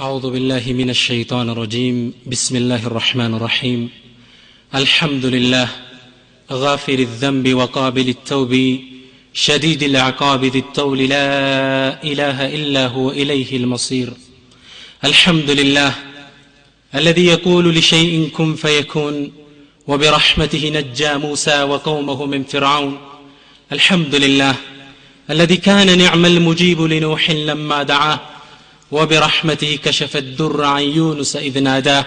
أعوذ بالله من الشيطان الرجيم. بسم الله الرحمن الرحيم. الحمد لله غافر الذنب وقابل التوب شديد العقاب ذي الطول لا إله إلا هو إليه المصير. الحمد لله الذي يقول لشيء كن فيكون وبرحمته نجى موسى وقومه من فرعون. الحمد لله الذي كان نعم المجيب لنوح لما دعاه وبرحمته كشف الدر عن يونس إذ ناداه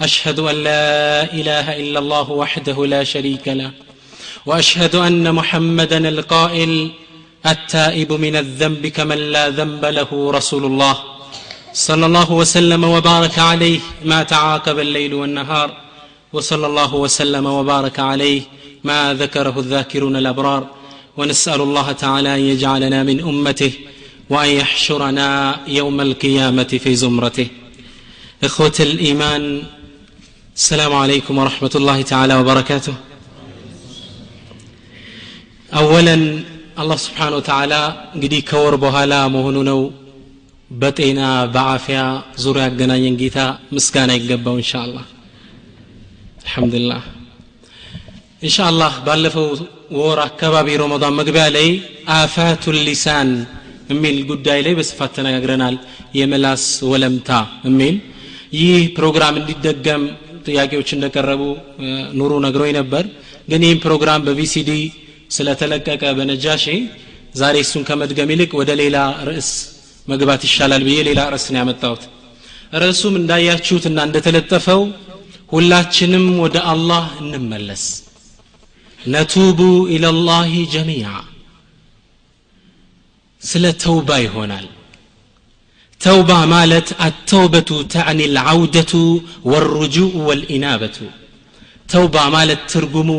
أشهد أن لا إله إلا الله وحده لا شريك له وأشهد أن محمدا القائل التائب من الذنب كمن لا ذنب له رسول الله. صلى الله وسلم وبارك عليه ما تعاقب الليل والنهار وصلى الله وسلم وبارك عليه ما ذكره الذاكرون الأبرار. ونسأل الله تعالى أن يجعلنا من أمته وأن يحشرنا يوم القيامة في زمرته إخوة الإيمان السلام عليكم ورحمة الله تعالى وبركاته أولا الله سبحانه وتعالى እንግዲህ ከወር በኋላ መሆኑ ነው በጤና በአፊያ ዙሪያ ያገናኘን ጌታ ምስጋና ይገባው እንሻ አላህ አልሐምዱሊላህ እንሻ አላህ ባለፈው ወር አካባቢ ረመዳን መግቢያ ላይ አፋቱ ሊሳን የሚል ጉዳይ ላይ በስፋት ተነጋግረናል። የመላስ ወለምታ የሚል ይህ ፕሮግራም እንዲደገም ጥያቄዎች እንደቀረቡ ኑሩ ነግሮኝ ነበር። ግን ይህም ፕሮግራም በቪሲዲ ስለተለቀቀ በነጃሺ ዛሬ እሱን ከመድገም ይልቅ ወደ ሌላ ርዕስ መግባት ይሻላል ብዬ ሌላ ርዕስ ነው ያመጣሁት። ርዕሱም እንዳያችሁትና እንደተለጠፈው ሁላችንም ወደ አላህ እንመለስ። ነቱቡ ኢለላሂ ጀሚዓ ስለ ተውባ ይሆናል። ተውባ ማለት አተውበቱ ተዕኒ ልዓውደቱ ወሩጁእ ወልኢናበቱ። ተውባ ማለት ትርጉሙ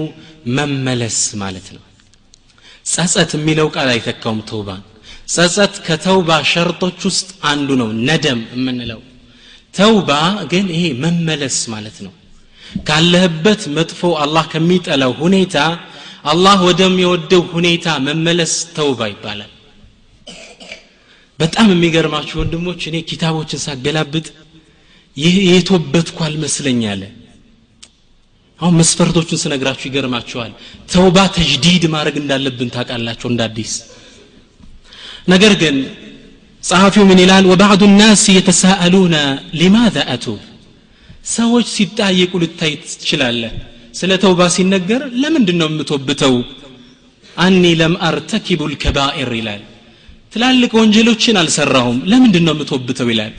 መመለስ ማለት ነው። ጸጸት የሚለው ቃል አይተካውም ተውባን ጸጸት ከተውባ ሸርጦች ውስጥ አንዱ ነው ነደም የምንለው። ተውባ ግን ይሄ መመለስ ማለት ነው። ካለህበት መጥፎ አላህ ከሚጠላው ሁኔታ አላህ ወደሚወደው ሁኔታ መመለስ ተውባ ይባላል በጣም የሚገርማችሁ ወንድሞች እኔ ኪታቦችን ሳገላብጥ ይህ የተወበትኩ አልመስለኝ አሁን መስፈርቶቹን ስነግራችሁ ይገርማችኋል። ተውባ ተጅዲድ ማድረግ እንዳለብን ታውቃላችሁ እንደ ነገር ግን ጸሐፊው ምን ይላል? ወባዕዱ ናስ የተሳአሉነ ሊማذا አቱብ። ሰዎች ሲጠያየቁ ልታይ ትችላለህ። ስለ ተውባ ሲነገር ለምንድን ነው የምትወብተው? አኒ ለም አርተኪቡ ልከባኢር ይላል ትላልቅ ወንጀሎችን አልሰራሁም። ለምንድን ነው የምትወብተው ይላል።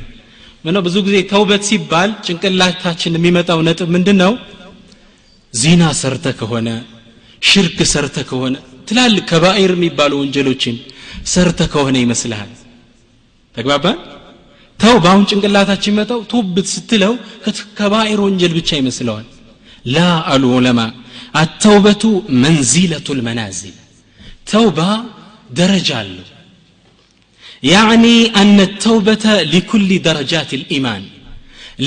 ምነው ብዙ ጊዜ ተውበት ሲባል ጭንቅላታችን የሚመጣው ነጥብ ምንድን ነው ዚና ሰርተ ከሆነ ሽርክ ሰርተ ከሆነ ትላልቅ ከባኢር የሚባሉ ወንጀሎችን ሰርተ ከሆነ ይመስልሃል። ተግባባን? ተውባ አሁን ጭንቅላታችን መጣው ቶብት ስትለው ከባኢር ወንጀል ብቻ ይመስለዋል። ላ አሉ ዑለማ አተውበቱ መንዚለቱ ልመናዚል ተውባ ደረጃ አለው يعني أن التوبة لكل درجات الإيمان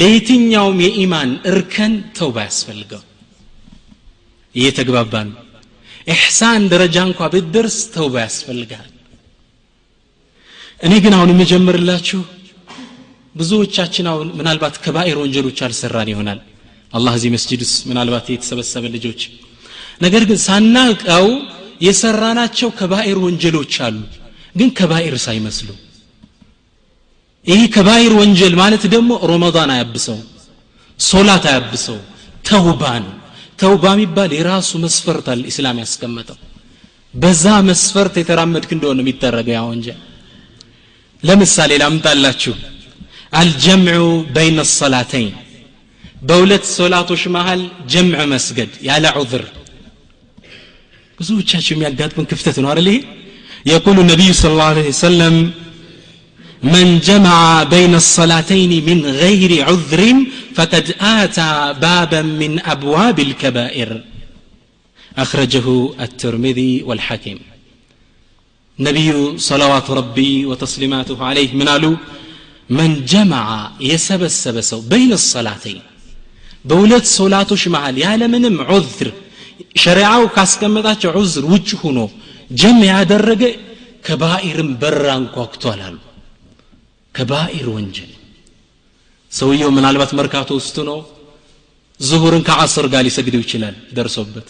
ليتن يوم إيمان إركن توبة يسفلقه እየተግባባን ኢሕሳን ደረጃ እንኳ ብትደርስ ተውባ ያስፈልግሃል እኔ ግን አሁን የምጀምርላችሁ ብዙዎቻችን አሁን ምናልባት ከባኤር ወንጀሎች አልሰራን ይሆናል አላህ እዚህ መስጅድ ውስጥ ምናልባት የተሰበሰበ ልጆች ነገር ግን ሳናውቀው የሰራናቸው ከባኤር ወንጀሎች አሉ ግን ከባኤር ሳይመስሉ። ይህ ከባኤር ወንጀል ማለት ደግሞ ረመዳን አያብሰው ሶላት አያብሰው ተውባ ነው። ተውባ የሚባል የራሱ መስፈርት አለ ኢስላም ያስቀመጠው። በዛ መስፈርት የተራመድክ እንደሆነ የሚደረገው ያ ወንጀል። ለምሳሌ ላምጣላችሁ። አልጀምዑ በይነ ሰላተይን በሁለት ሶላቶች መሃል ጀምዕ መስገድ ያለ ዑذር ብዙዎቻችሁ የሚያጋጥሙን ክፍተት ነው አይደል ይሄ يقول النبي صلى الله عليه وسلم من جمع بين الصلاتين من غير عذر فقد آتى بابا من أبواب الكبائر. أخرجه الترمذي والحاكم. نبي صلوات ربي وتسليماته عليه من قالوا من جمع يسب السبسو بين الصلاتين. صلاتوش معال يا لمنم عذر شريعه كاسكمتاچ عذر وجه هنو ጀም ያደረገ ከባኢርን በር አንኳኩቷል አሉ ከባኢር ወንጀል። ሰውየው ምናልባት መርካቶ ውስጥ ነው። ዙሁርን ከዓስር ጋር ሊሰግደው ይችላል ደርሶበት።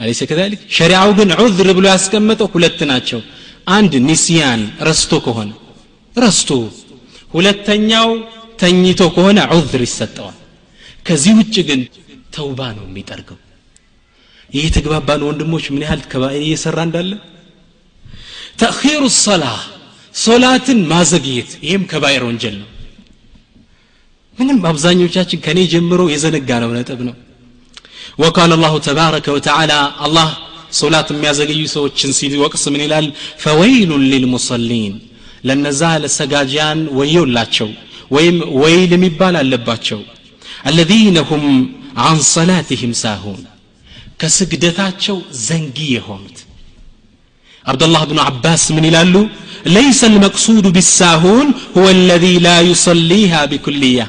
አለይሰ ከዛሊክ? ሸሪዓው ግን ዑዝር ብሎ ያስቀመጠው ሁለት ናቸው። አንድ ኒስያን ረስቶ ከሆነ ረስቶ። ሁለተኛው ተኝቶ ከሆነ ዑዝር ይሰጠዋል። ከዚህ ውጭ ግን ተውባ ነው የሚጠርገው ይህ የተግባባን ወንድሞች ምን ያህል ከባይር እየሰራ እንዳለ ተእኺሩ ሰላ ሶላትን ማዘግየት ይህም ከባይር ወንጀል ነው ምንም አብዛኞቻችን ከኔ ጀምሮ የዘነጋ ነው ነጥብ ነው وقال الله تبارك وتعالى الله صلاة የሚያዘገዩ ሰዎችን ሲወቅስ ምን ይላል فويل للمصلين ለነዛ ለሰጋጃን ወዮላቸው ወይም ወይል የሚባል አለባቸው الذين هم عن صلاتهم ساهون ከስግደታቸው ዘንጊ የሆኑት አብዱላህ ብኑ አባስ ምን ይላሉ ليس المقصود بالساهون هو الذي لا يصليها بكليه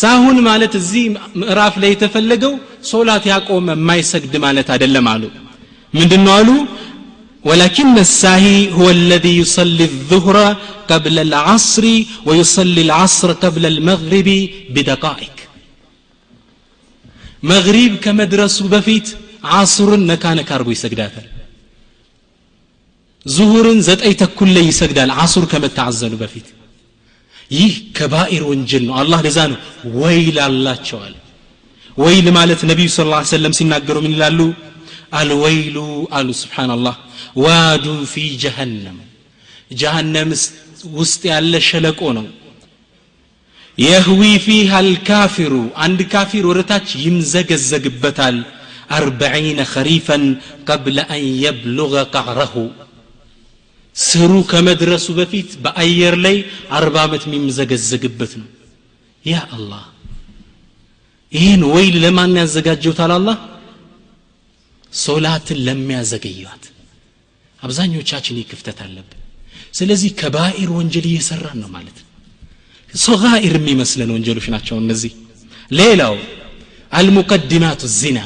ሳሁን ማለት እዚህ ምዕራፍ ላይ የተፈለገው ሶላት ያቆመ የማይሰግድ ማለት አይደለም አሉ ምንድን አሉ ولكن الساهي هو الذي يصلي الظهر قبل العصر ويصلي العصر قبل المغرب بدقائق መግሪብ ከመድረሱ በፊት አሱርን ነካነካ ነካ አርጎ ይሰግዳታል። ዙሁርን ዘጠኝ ተኩል ላይ ይሰግዳል አሱር ከመታዘኑ በፊት። ይህ ከባኢር ወንጀል ነው። አላህ ለዛ ነው ወይል አላቸዋል። ወይል ማለት ነቢዩ ስ ላ ሰለም ሲናገሩ ምን ይላሉ? አልወይሉ አሉ ስብናላህ ዋዱን ፊ ጀሃነም። ጀሃነም ውስጥ ያለ ሸለቆ ነው። يهوي فيها الكافر. عند كافر ورتاج يمزق الزقبتال أربعين خريفا قبل أن يبلغ قعره سرو كمدرس بفيت بأير لي أربعة ميمزق الزقبتن يا الله إين ويل لما نزق جوت على الله صلاة لم يزقيات أبزاني وشاشني كفتت على سلزي كبائر وانجلي يسرانو مالتن صغائر مي مثلا ونجلو في ناتشو النزي ليلو المقدمات الزنا.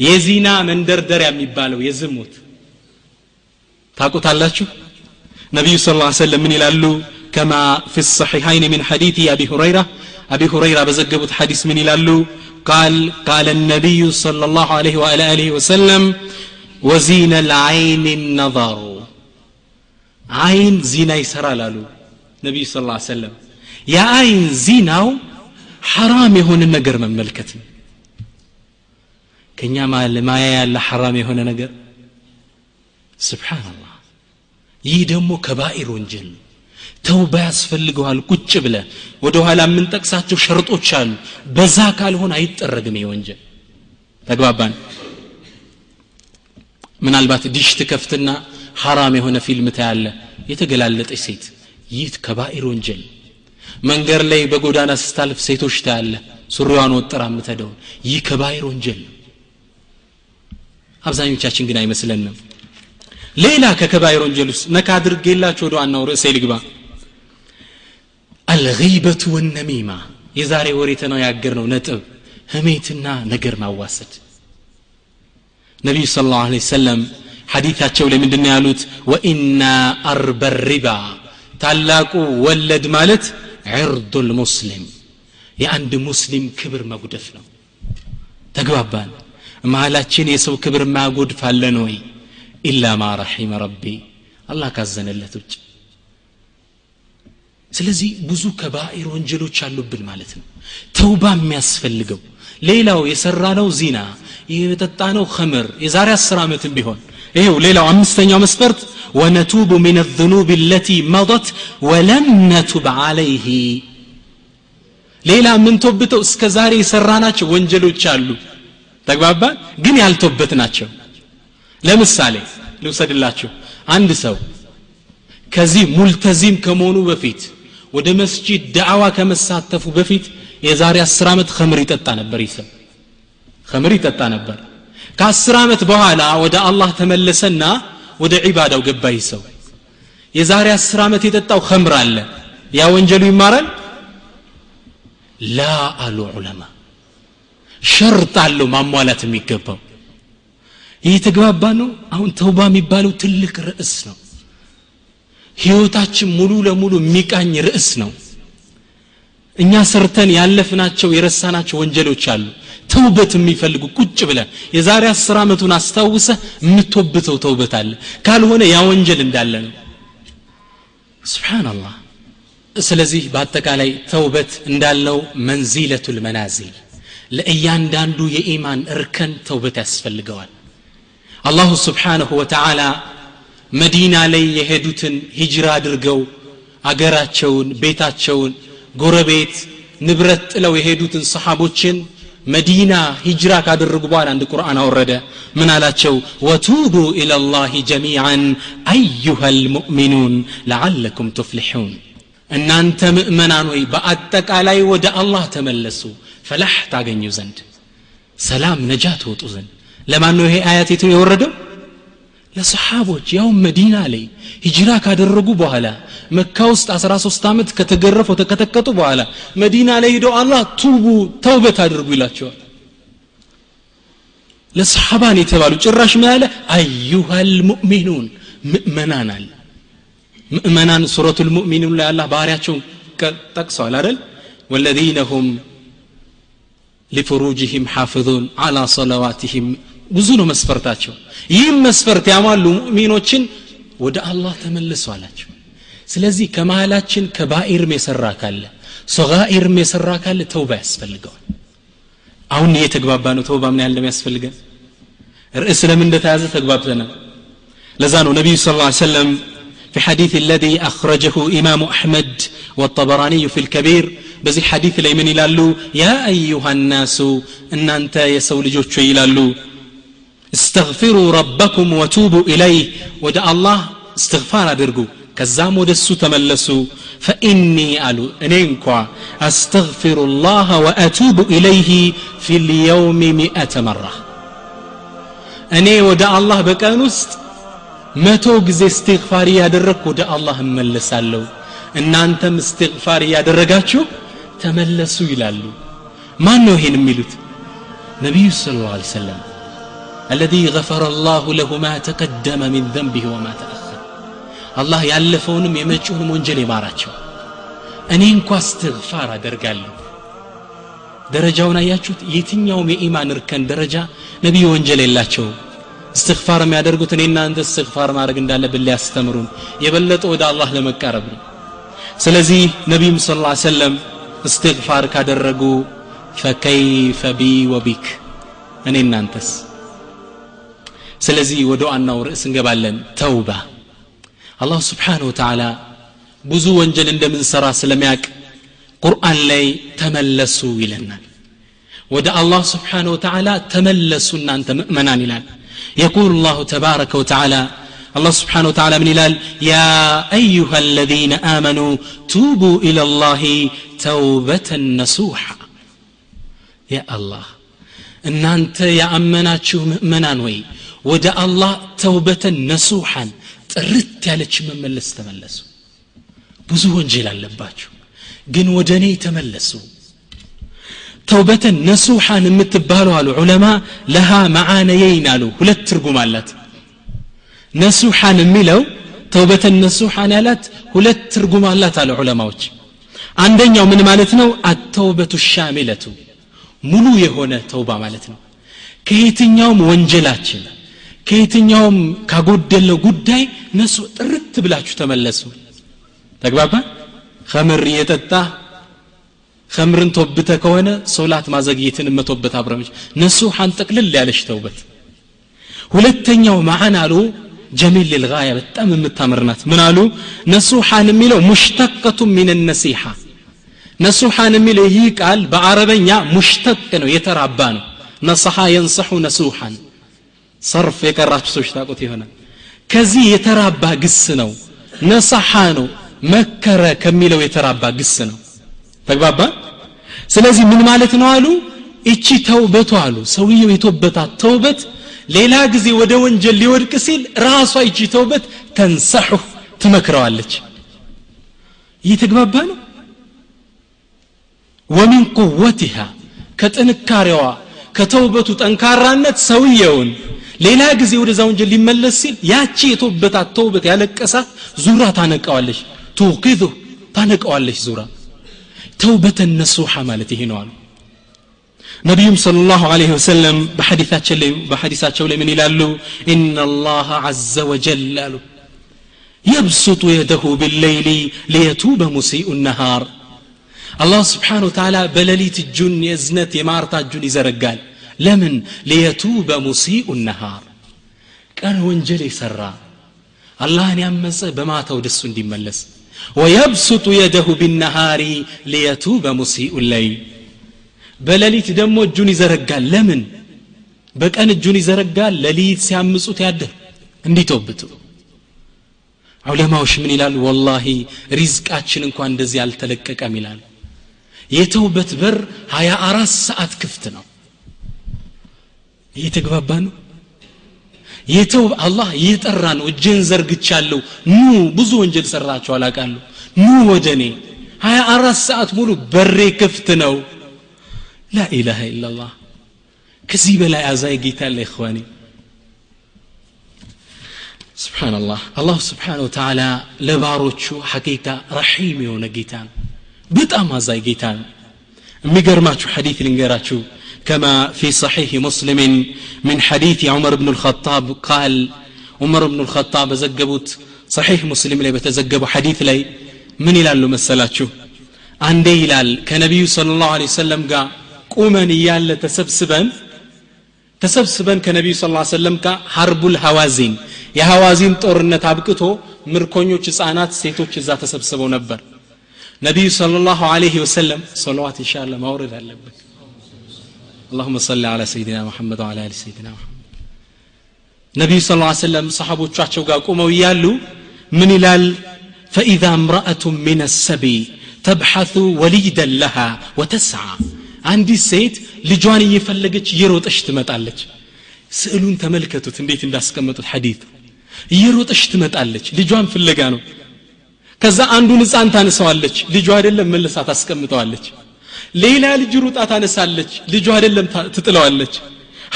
يزينا من در در يمي بالو يزموت تاكو تالاتشو نبي صلى الله عليه وسلم من يلالو كما في الصحيحين من حديث أبي هريرة أبي هريرة بزقبت حديث من يلالو قال قال النبي صلى الله عليه وآله آله وسلم وزين العين النظر عين زين يسرى لالو ነቢዩ ስ ላ ሰለም የአይን ዚናው ሐራም የሆነ ነገር መመልከት ነው። ከእኛ ማያ ያለ ሐራም የሆነ ነገር ስብሓንላህ ይህ ደግሞ ከባኢር ወንጀል ተውባ ያስፈልገዋል። ቁጭ ብለ ወደ ኋላ የምንጠቅሳቸው ሸርጦች አሉ። በዛ ካልሆን አይጠረግም ይህ ወንጀል። ተግባባን? ምናልባት ዲሽ ትከፍትና ሐራም የሆነ ፊልም ታያለ የተገላለጠች ሴት ይህ ከባኢር ወንጀል። መንገድ ላይ በጎዳና ስታልፍ ሴቶች ታያለ ሱሪዋን ወጥራ የምትሄደውን። ይህ ከባኢር ወንጀል ነው። አብዛኞቻችን ግን አይመስለንም። ሌላ ከከባይር ወንጀል ውስጥ ነካ አድርጌላችሁ ወደ ዋናው ርዕሴ ልግባ። አልገይበቱ ወነሚማ። የዛሬ ወሬ ተነጋገር ነው ነጥብ ህሜትና ነገር ማዋሰድ። ነቢዩ ስለ ላሁ ሰለም ሐዲታቸው ላይ ምንድን ያሉት? ወኢና አርበ ሪባ ታላቁ ወለድ ማለት ዕርዱ ልሙስሊም የአንድ ሙስሊም ክብር መጉደፍ ነው። ተግባባን። መሀላችን የሰው ክብር ማያጎድፍ አለን ወይ? ኢላ ማ ረሒመ ረቢ። አላህ ካዘነለት ውጭ። ስለዚህ ብዙ ከባኢር ወንጀሎች አሉብን ማለት ነው። ተውባ የሚያስፈልገው ሌላው የሰራ ነው ዚና የጠጣ ነው ኸምር የዛሬ አስር ዓመትም ቢሆን ይሄው ሌላው አምስተኛው መስፈርት ወነቱቡ ምን الذنوب التي مضت ولم نتب عليه ሌላ የምንቶብተው እስከ ዛሬ የሰራናቸው ወንጀሎች አሉ ተግባባን ግን ያልቶበት ናቸው ለምሳሌ ልውሰድላችሁ አንድ ሰው ከዚህ ሙልተዚም ከመሆኑ በፊት ወደ መስጂድ ዳዕዋ ከመሳተፉ በፊት የዛሬ አስር ዓመት ከምር ይጠጣ ነበር ይሰብ ከምር ይጠጣ ነበር ከአስር ዓመት በኋላ ወደ አላህ ተመለሰና ወደ ዒባዳው ገባ ሰው። የዛሬ አስር ዓመት የጠጣው ከምር አለ። ያ ወንጀሉ ይማራል? ላ አሉ ዑለማ። ሸርጥ አለው ማሟላት የሚገባው። ይህ የተግባባ ነው? አሁን ተውባ የሚባለው ትልቅ ርዕስ ነው። ህይወታችን ሙሉ ለሙሉ የሚቃኝ ርዕስ ነው እኛ ሰርተን ያለፍናቸው የረሳናቸው ወንጀሎች አሉ። ተውበት የሚፈልጉ ቁጭ ብለን የዛሬ አስር ዓመቱን አስታውሰ የምትወብተው ተውበት አለ። ካልሆነ ያ ወንጀል እንዳለ ነው። ስብሓናላህ ስለዚህ በአጠቃላይ ተውበት እንዳለው መንዚለቱል መናዚል ለእያንዳንዱ የኢማን እርከን ተውበት ያስፈልገዋል። አላሁ ስብሓንሁ ወተዓላ መዲና ላይ የሄዱትን ሂጅራ አድርገው አገራቸውን ቤታቸውን ጎረቤት ንብረት ጥለው የሄዱትን ሰሓቦችን መዲና ሂጅራ ካደረጉ በኋላ አንድ ቁርአን አወረደ። ምን አላቸው? ወቱቡ ኢላላህ ጀሚዓን አዩሃ ልሙእሚኑን ለዓለኩም ትፍሊሑን እናንተ ምእመናን ወይ በአጠቃላይ ወደ አላህ ተመለሱ ፈላህ ታገኙ ዘንድ። ሰላም ነጃ ትወጡ ዘንድ። ለማን ነው ይሄ አያት የወረደው? ለሰሓቦች ያውም መዲና ላይ ሂጅራ ካደረጉ በኋላ መካ ውስጥ 13 ዓመት ከተገረፈው ተከተከቱ በኋላ መዲና ላይ ሂደው አላህ ቱቡ ተውበት አድርጉ ይላቸዋል ለሰሓባን የተባሉ ጭራሽ ምን አለ አዩሃል ሙእሚኑን ምእመናን አለ ምእመናን ሱረቱ ልሙእሚኑን ላይ አላህ ባህርያቸውን ጠቅሰዋል አደል ወለዚነ ሁም ሊፍሩጅህም ሓፍዙን አላ ሰለዋትህም ብዙ ነው መስፈርታቸው ይህም መስፈርት ያሟሉ ሙእሚኖችን ወደ አላህ ተመልሱ አላቸው ስለዚህ ከመሃላችን ከባኢርም የሰራ ካለ ሰጋኢርም የሰራ ካለ ተውባ ያስፈልገዋል አሁን እየተግባባ ነው ተውባ ምን ያህል እንደሚያስፈልገን ርዕስ ለምን እንደተያዘ ተግባብተናል ለዛ ነው ነቢዩ ስ ላ ሰለም في حديث الذي أخرجه إمام أحمد والطبراني في الكبير بزي حديث ليمن يلالو يا أيها الناس إن أنت يسول جوتشو يلالو استغفروا ربكم وتوبوا إليه ودع الله استغفار أدرقوا كزام ودسو تملسوا فإني ألو إنينكوا أستغفر الله وأتوب إليه في اليوم مئة مرة أني ودع الله بكان وسط መቶ ጊዜ እስትግፋር እያደረግኩ ወደ አላህ እመለሳለሁ እናንተም እስትግፋር እያደረጋችሁ ተመለሱ ይላሉ ማን ነው ይሄን የሚሉት ነቢዩ ስለ ላ ሰለም الذي غفر الله له ما تقدم من ذنبه وما تأخر አላህ ያለፈውንም የመጪውንም ወንጀል ይማራቸው። እኔ እንኳ እስትግፋር አደርጋለሁ። ደረጃውን አያችሁት? የትኛውም የኢማን እርከን ደረጃ ነቢይ ወንጀል የላቸውም። እስትግፋር የሚያደርጉት እኔ እናንተ እስትግፋር ማድረግ እንዳለብን ሊያስተምሩን የበለጠ ወደ አላህ ለመቃረብ ነው። ስለዚህ ነቢዩም ስ ላ ሰለም እስትግፋር ካደረጉ ፈከይፈ ቢ ወቢክ እኔ እናንተስ ስለዚህ ወደ ዋናው ርዕስ እንገባለን። ተውባ። አላሁ ስብሓን ወተዓላ ብዙ ወንጀል እንደምንሰራ ስለሚያቅ ቁርአን ላይ ተመለሱ ይለናል ወደ አላህ ስብሓን ወተዓላ ተመለሱ እናንተ ምእመናን ይላል يقول الله تبارك وتعالى الله سبحانه وتعالى من الهلال يا أيها الذين آمنوا توبوا إلى الله توبة نصوحا يا الله إن أنت يا أمناتشو مؤمنان وي ودا الله توبة نصوحا ጥርት ያለች መመለስ ተመለሱ። ብዙ ወንጀል አለባችሁ ግን ወደ እኔ ተመለሱ። ተውበተን ነሱሐን የምትባለው አሉ ዑለማ ለሃ መዓነየይን አሉ። ሁለት ትርጉም አላት። ነሱሐን የሚለው ተውበተን ነሱሐን ያላት ሁለት ትርጉም አላት አሉ ዑለማዎች። አንደኛው ምን ማለት ነው? አተውበቱ ሻሚለቱ ሙሉ የሆነ ተውባ ማለት ነው። ከየትኛውም ወንጀላችን ከየትኛውም ካጎደለው ጉዳይ ነሱ ጥርት ብላችሁ ተመለሱ ተግባባ ከምር እየጠጣ ከምርን ተወብተ ከሆነ ሶላት ማዘግየትን መቶበት አብረመች ነሱሐን ጠቅልል ያለሽ ተውበት ሁለተኛው ማዓን አሉ ጀሚል ልልጋያ በጣም የምታምር ናት ምን አሉ ነሱሐን የሚለው ሙሽተቀቱ ሚን ነሲሐ ነሱሐን የሚለው ይህ ቃል በአረበኛ ሙሽተቅ ነው የተራባ ነው ነሰሐ የንሰሑ ነሱሐን ሰርፍ የቀራችሁ ሰዎች ታቁት ይሆናል። ከዚህ የተራባ ግስ ነው። ነሰሐ ነው። መከረ ከሚለው የተራባ ግስ ነው። ተግባባ? ስለዚህ ምን ማለት ነው አሉ? እቺ ተውበቱ አሉ። ሰውየው የተውበታት ተውበት ሌላ ጊዜ ወደ ወንጀል ሊወድቅ ሲል ራሷ ይቺ ተውበት ተንሰሑ ትመክረዋለች። እየተግባባ ነው? ወሚን ቁወቲሃ ከጥንካሬዋ ከተውበቱ ጠንካራነት ሰውየውን ሌላ ጊዜ ወደዛ ወንጀል ሊመለስ ሲል ያቺ የተውበታት ተውበት ያለቀሳት ዙራ ታነቀዋለች ቱቂዙ ታነቀዋለች ዙራ ተውበተን ነሱሓ ማለት ይሄ ነው አሉ ነቢዩም صلى الله عليه وسلم በሐዲሳቸው ላይ ምን ይላሉ إن الله عز وجل አሉ يبسط يده بالليل ليتوب مسيء النهار الله سبحانه وتعالى بلليت الجن يزنت يمارتا الجن يزرقال ለምን? ሊየቱበ ሙሲኡ ነሃር። ቀን ወንጀል የሰራ አላህን ያመፀ በማታው ደሱ እንዲመለስ። ወየብሱጡ የደሁ ቢነሃሪ ሊየቱበ ሙሲኡ ለይ። በሌሊት ደግሞ እጁን ይዘረጋል። ለምን? በቀን እጁን ይዘረጋል። ለሊት ሲያምጹት ያደር እንዲተውብቱ ዑለማዎች ምን ይላሉ? ወላሂ ሪዝቃችን እንኳን እንደዚህ አልተለቀቀም ይላሉ። የተውበት በር 24 ሰዓት ክፍት ነው። እየተግባባ ነው የተው አላህ እየጠራ ነው እጄን ዘርግቻለሁ ኑ ብዙ ወንጀል ሰራቸው አላቃለሁ ኑ ወደ እኔ ሀያ አራት ሰዓት ሙሉ በሬ ክፍት ነው ላኢላሃ ኢላላህ ከዚህ በላይ አዛይ ጌታ አለ ይኸዋኔ ስብሓንላህ አላሁ ስብሓን ወተዓላ ለባሮቹ ሐቂቃ ረሒም የሆነ ጌታ ነው በጣም አዛይ ጌታ ነው የሚገርማችሁ ሐዲት ልንገራችሁ كما في صحيح مسلم من حديث عمر بن الخطاب قال عمر بن الخطاب زجبوت صحيح مسلم لي بتزجبو حديث لي من إلى اللو مسلاتشو عندي إلال كنبي صلى الله عليه وسلم قا قومني يال تسبسبا تسبسبا كنبي صلى الله عليه وسلم قا حرب الهوازين يا هوازين تورنا تابكتو مركونيو چسانات سيتو چزا تسبسبو نبر نبي صلى الله عليه وسلم صلوات إن شاء الله ما ورد هلبك اللهم صل على سيدنا محمد وعلى ال سيدنا محمد ነቢዩ ስ ሰለም ሰሓቦቻቸው ጋር ቁመው እያሉ ምን ይላል فإذا امرأة من السبي تبحث وليدا لها وتسعى አንዲት ሴት ልጇን እየፈለገች እየሮጠች ትመጣለች ስዕሉን ተመልከቱት እንዴት እንዳስቀመጡት ሐዲት እየሮጠች ትመጣለች ልጇን ፍለጋ ነው ከዛ አንዱን ህፃን ታነሳዋለች ልጇ አይደለም መልሳ ታስቀምጠዋለች ሌላ ልጅ ሩጣ ታነሳለች ልጇ አይደለም ትጥለዋለች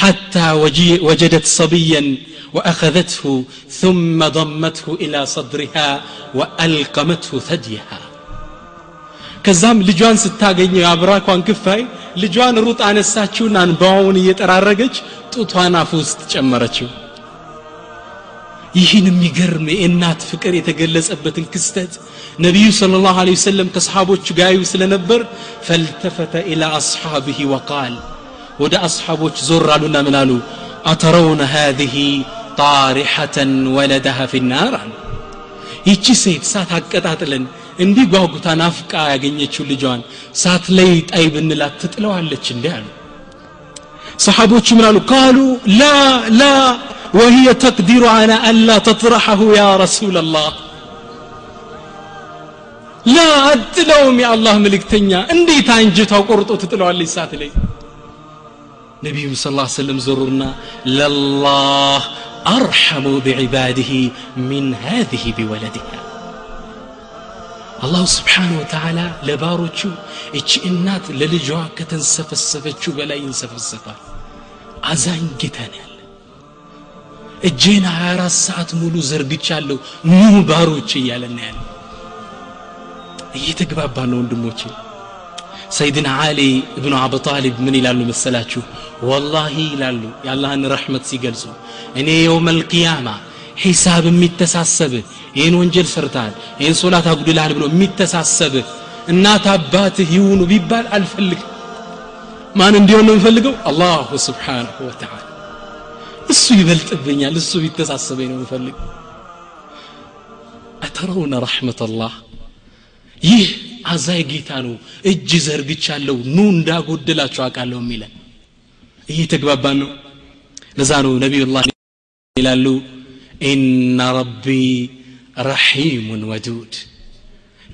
حتى وجدت صبيا وأخذته ثم ضمته إلى صدرها وألقمته ثديها ከዛም ልጇን ስታገኘው የአብራኳን ክፋይ ልጇን ሩጥ አነሳችውና እንባውን እየጠራረገች ጡቷን አፍ ውስጥ ጨመረችው ይህን የሚገርም የእናት ፍቅር የተገለጸበትን ክስተት ነቢዩ صለ ላሁ ለ ወሰለም ከሰሓቦቹ ጋዩ ስለነበር ፈልተፈተ ኢላ አስሓብህ ወቃል ወደ አስሓቦች ዞር አሉና ምን አሉ አተረውነ ሃذህ ጣሪሐተን ወለደሃ ፊናር አሉ ይቺ ሴት ሳት አቀጣጥለን እንዲህ ጓጉታ ናፍቃ ያገኘችው ልጇን ሳት ላይ ጣይ ብንላት ትጥለዋለች እንዲህ አሉ ሰሓቦቹ ምን አሉ ካሉ ላ ላ وهي تقدر على ألا تطرحه يا رسول الله لا أتلوم يا الله ملك تنيا اندي تانجتا وقرطو تطلع لي سات لي نبي صلى الله عليه وسلم زرنا لله أرحم بعباده من هذه بولدها አላሁ ስብሓን ወተዓላ ለባሮቹ እቺ እናት ለልጇ ከተንሰፈሰፈችው በላይ ይንሰፈሰፋል አዛኝ ጌታ ነው ያለ እጄን 24 ሰዓት ሙሉ ዘርግቻለሁ ኑ ባሮች እያለና ያለ እየተግባባ ነው ወንድሞቼ ሰይድና አሊ እብኑ አቡ ጣሊብ ምን ይላሉ መሰላችሁ ወላሂ ይላሉ የአላህን ረሕመት ሲገልጹ እኔ የውም አልቅያማ ሒሳብ የሚተሳሰብህ ይህን ወንጀል ሰርተሃል ይህን ሶላት አጉድልሃል ብሎ የሚተሳሰብህ እናት አባትህ ይሁኑ ቢባል አልፈልግም ማን እንዲሆን ነው የምፈልገው አላሁ ስብሓንሁ ወተዓላ እሱ ይበልጥብኛል እሱ ቢተሳሰበኝ ነው የምፈልግ አተረውነ ረሕመተላህ። ይህ አዛይ ጌታ ነው እጅ ዘርግቻለሁ ኑ እንዳጎደላችሁ አውቃለሁ የሚለን። እየተግባባን ነው። ለዛ ነው ነቢዩላህ ይላሉ ኢነ ረቢ ረሒሙን ወዱድ።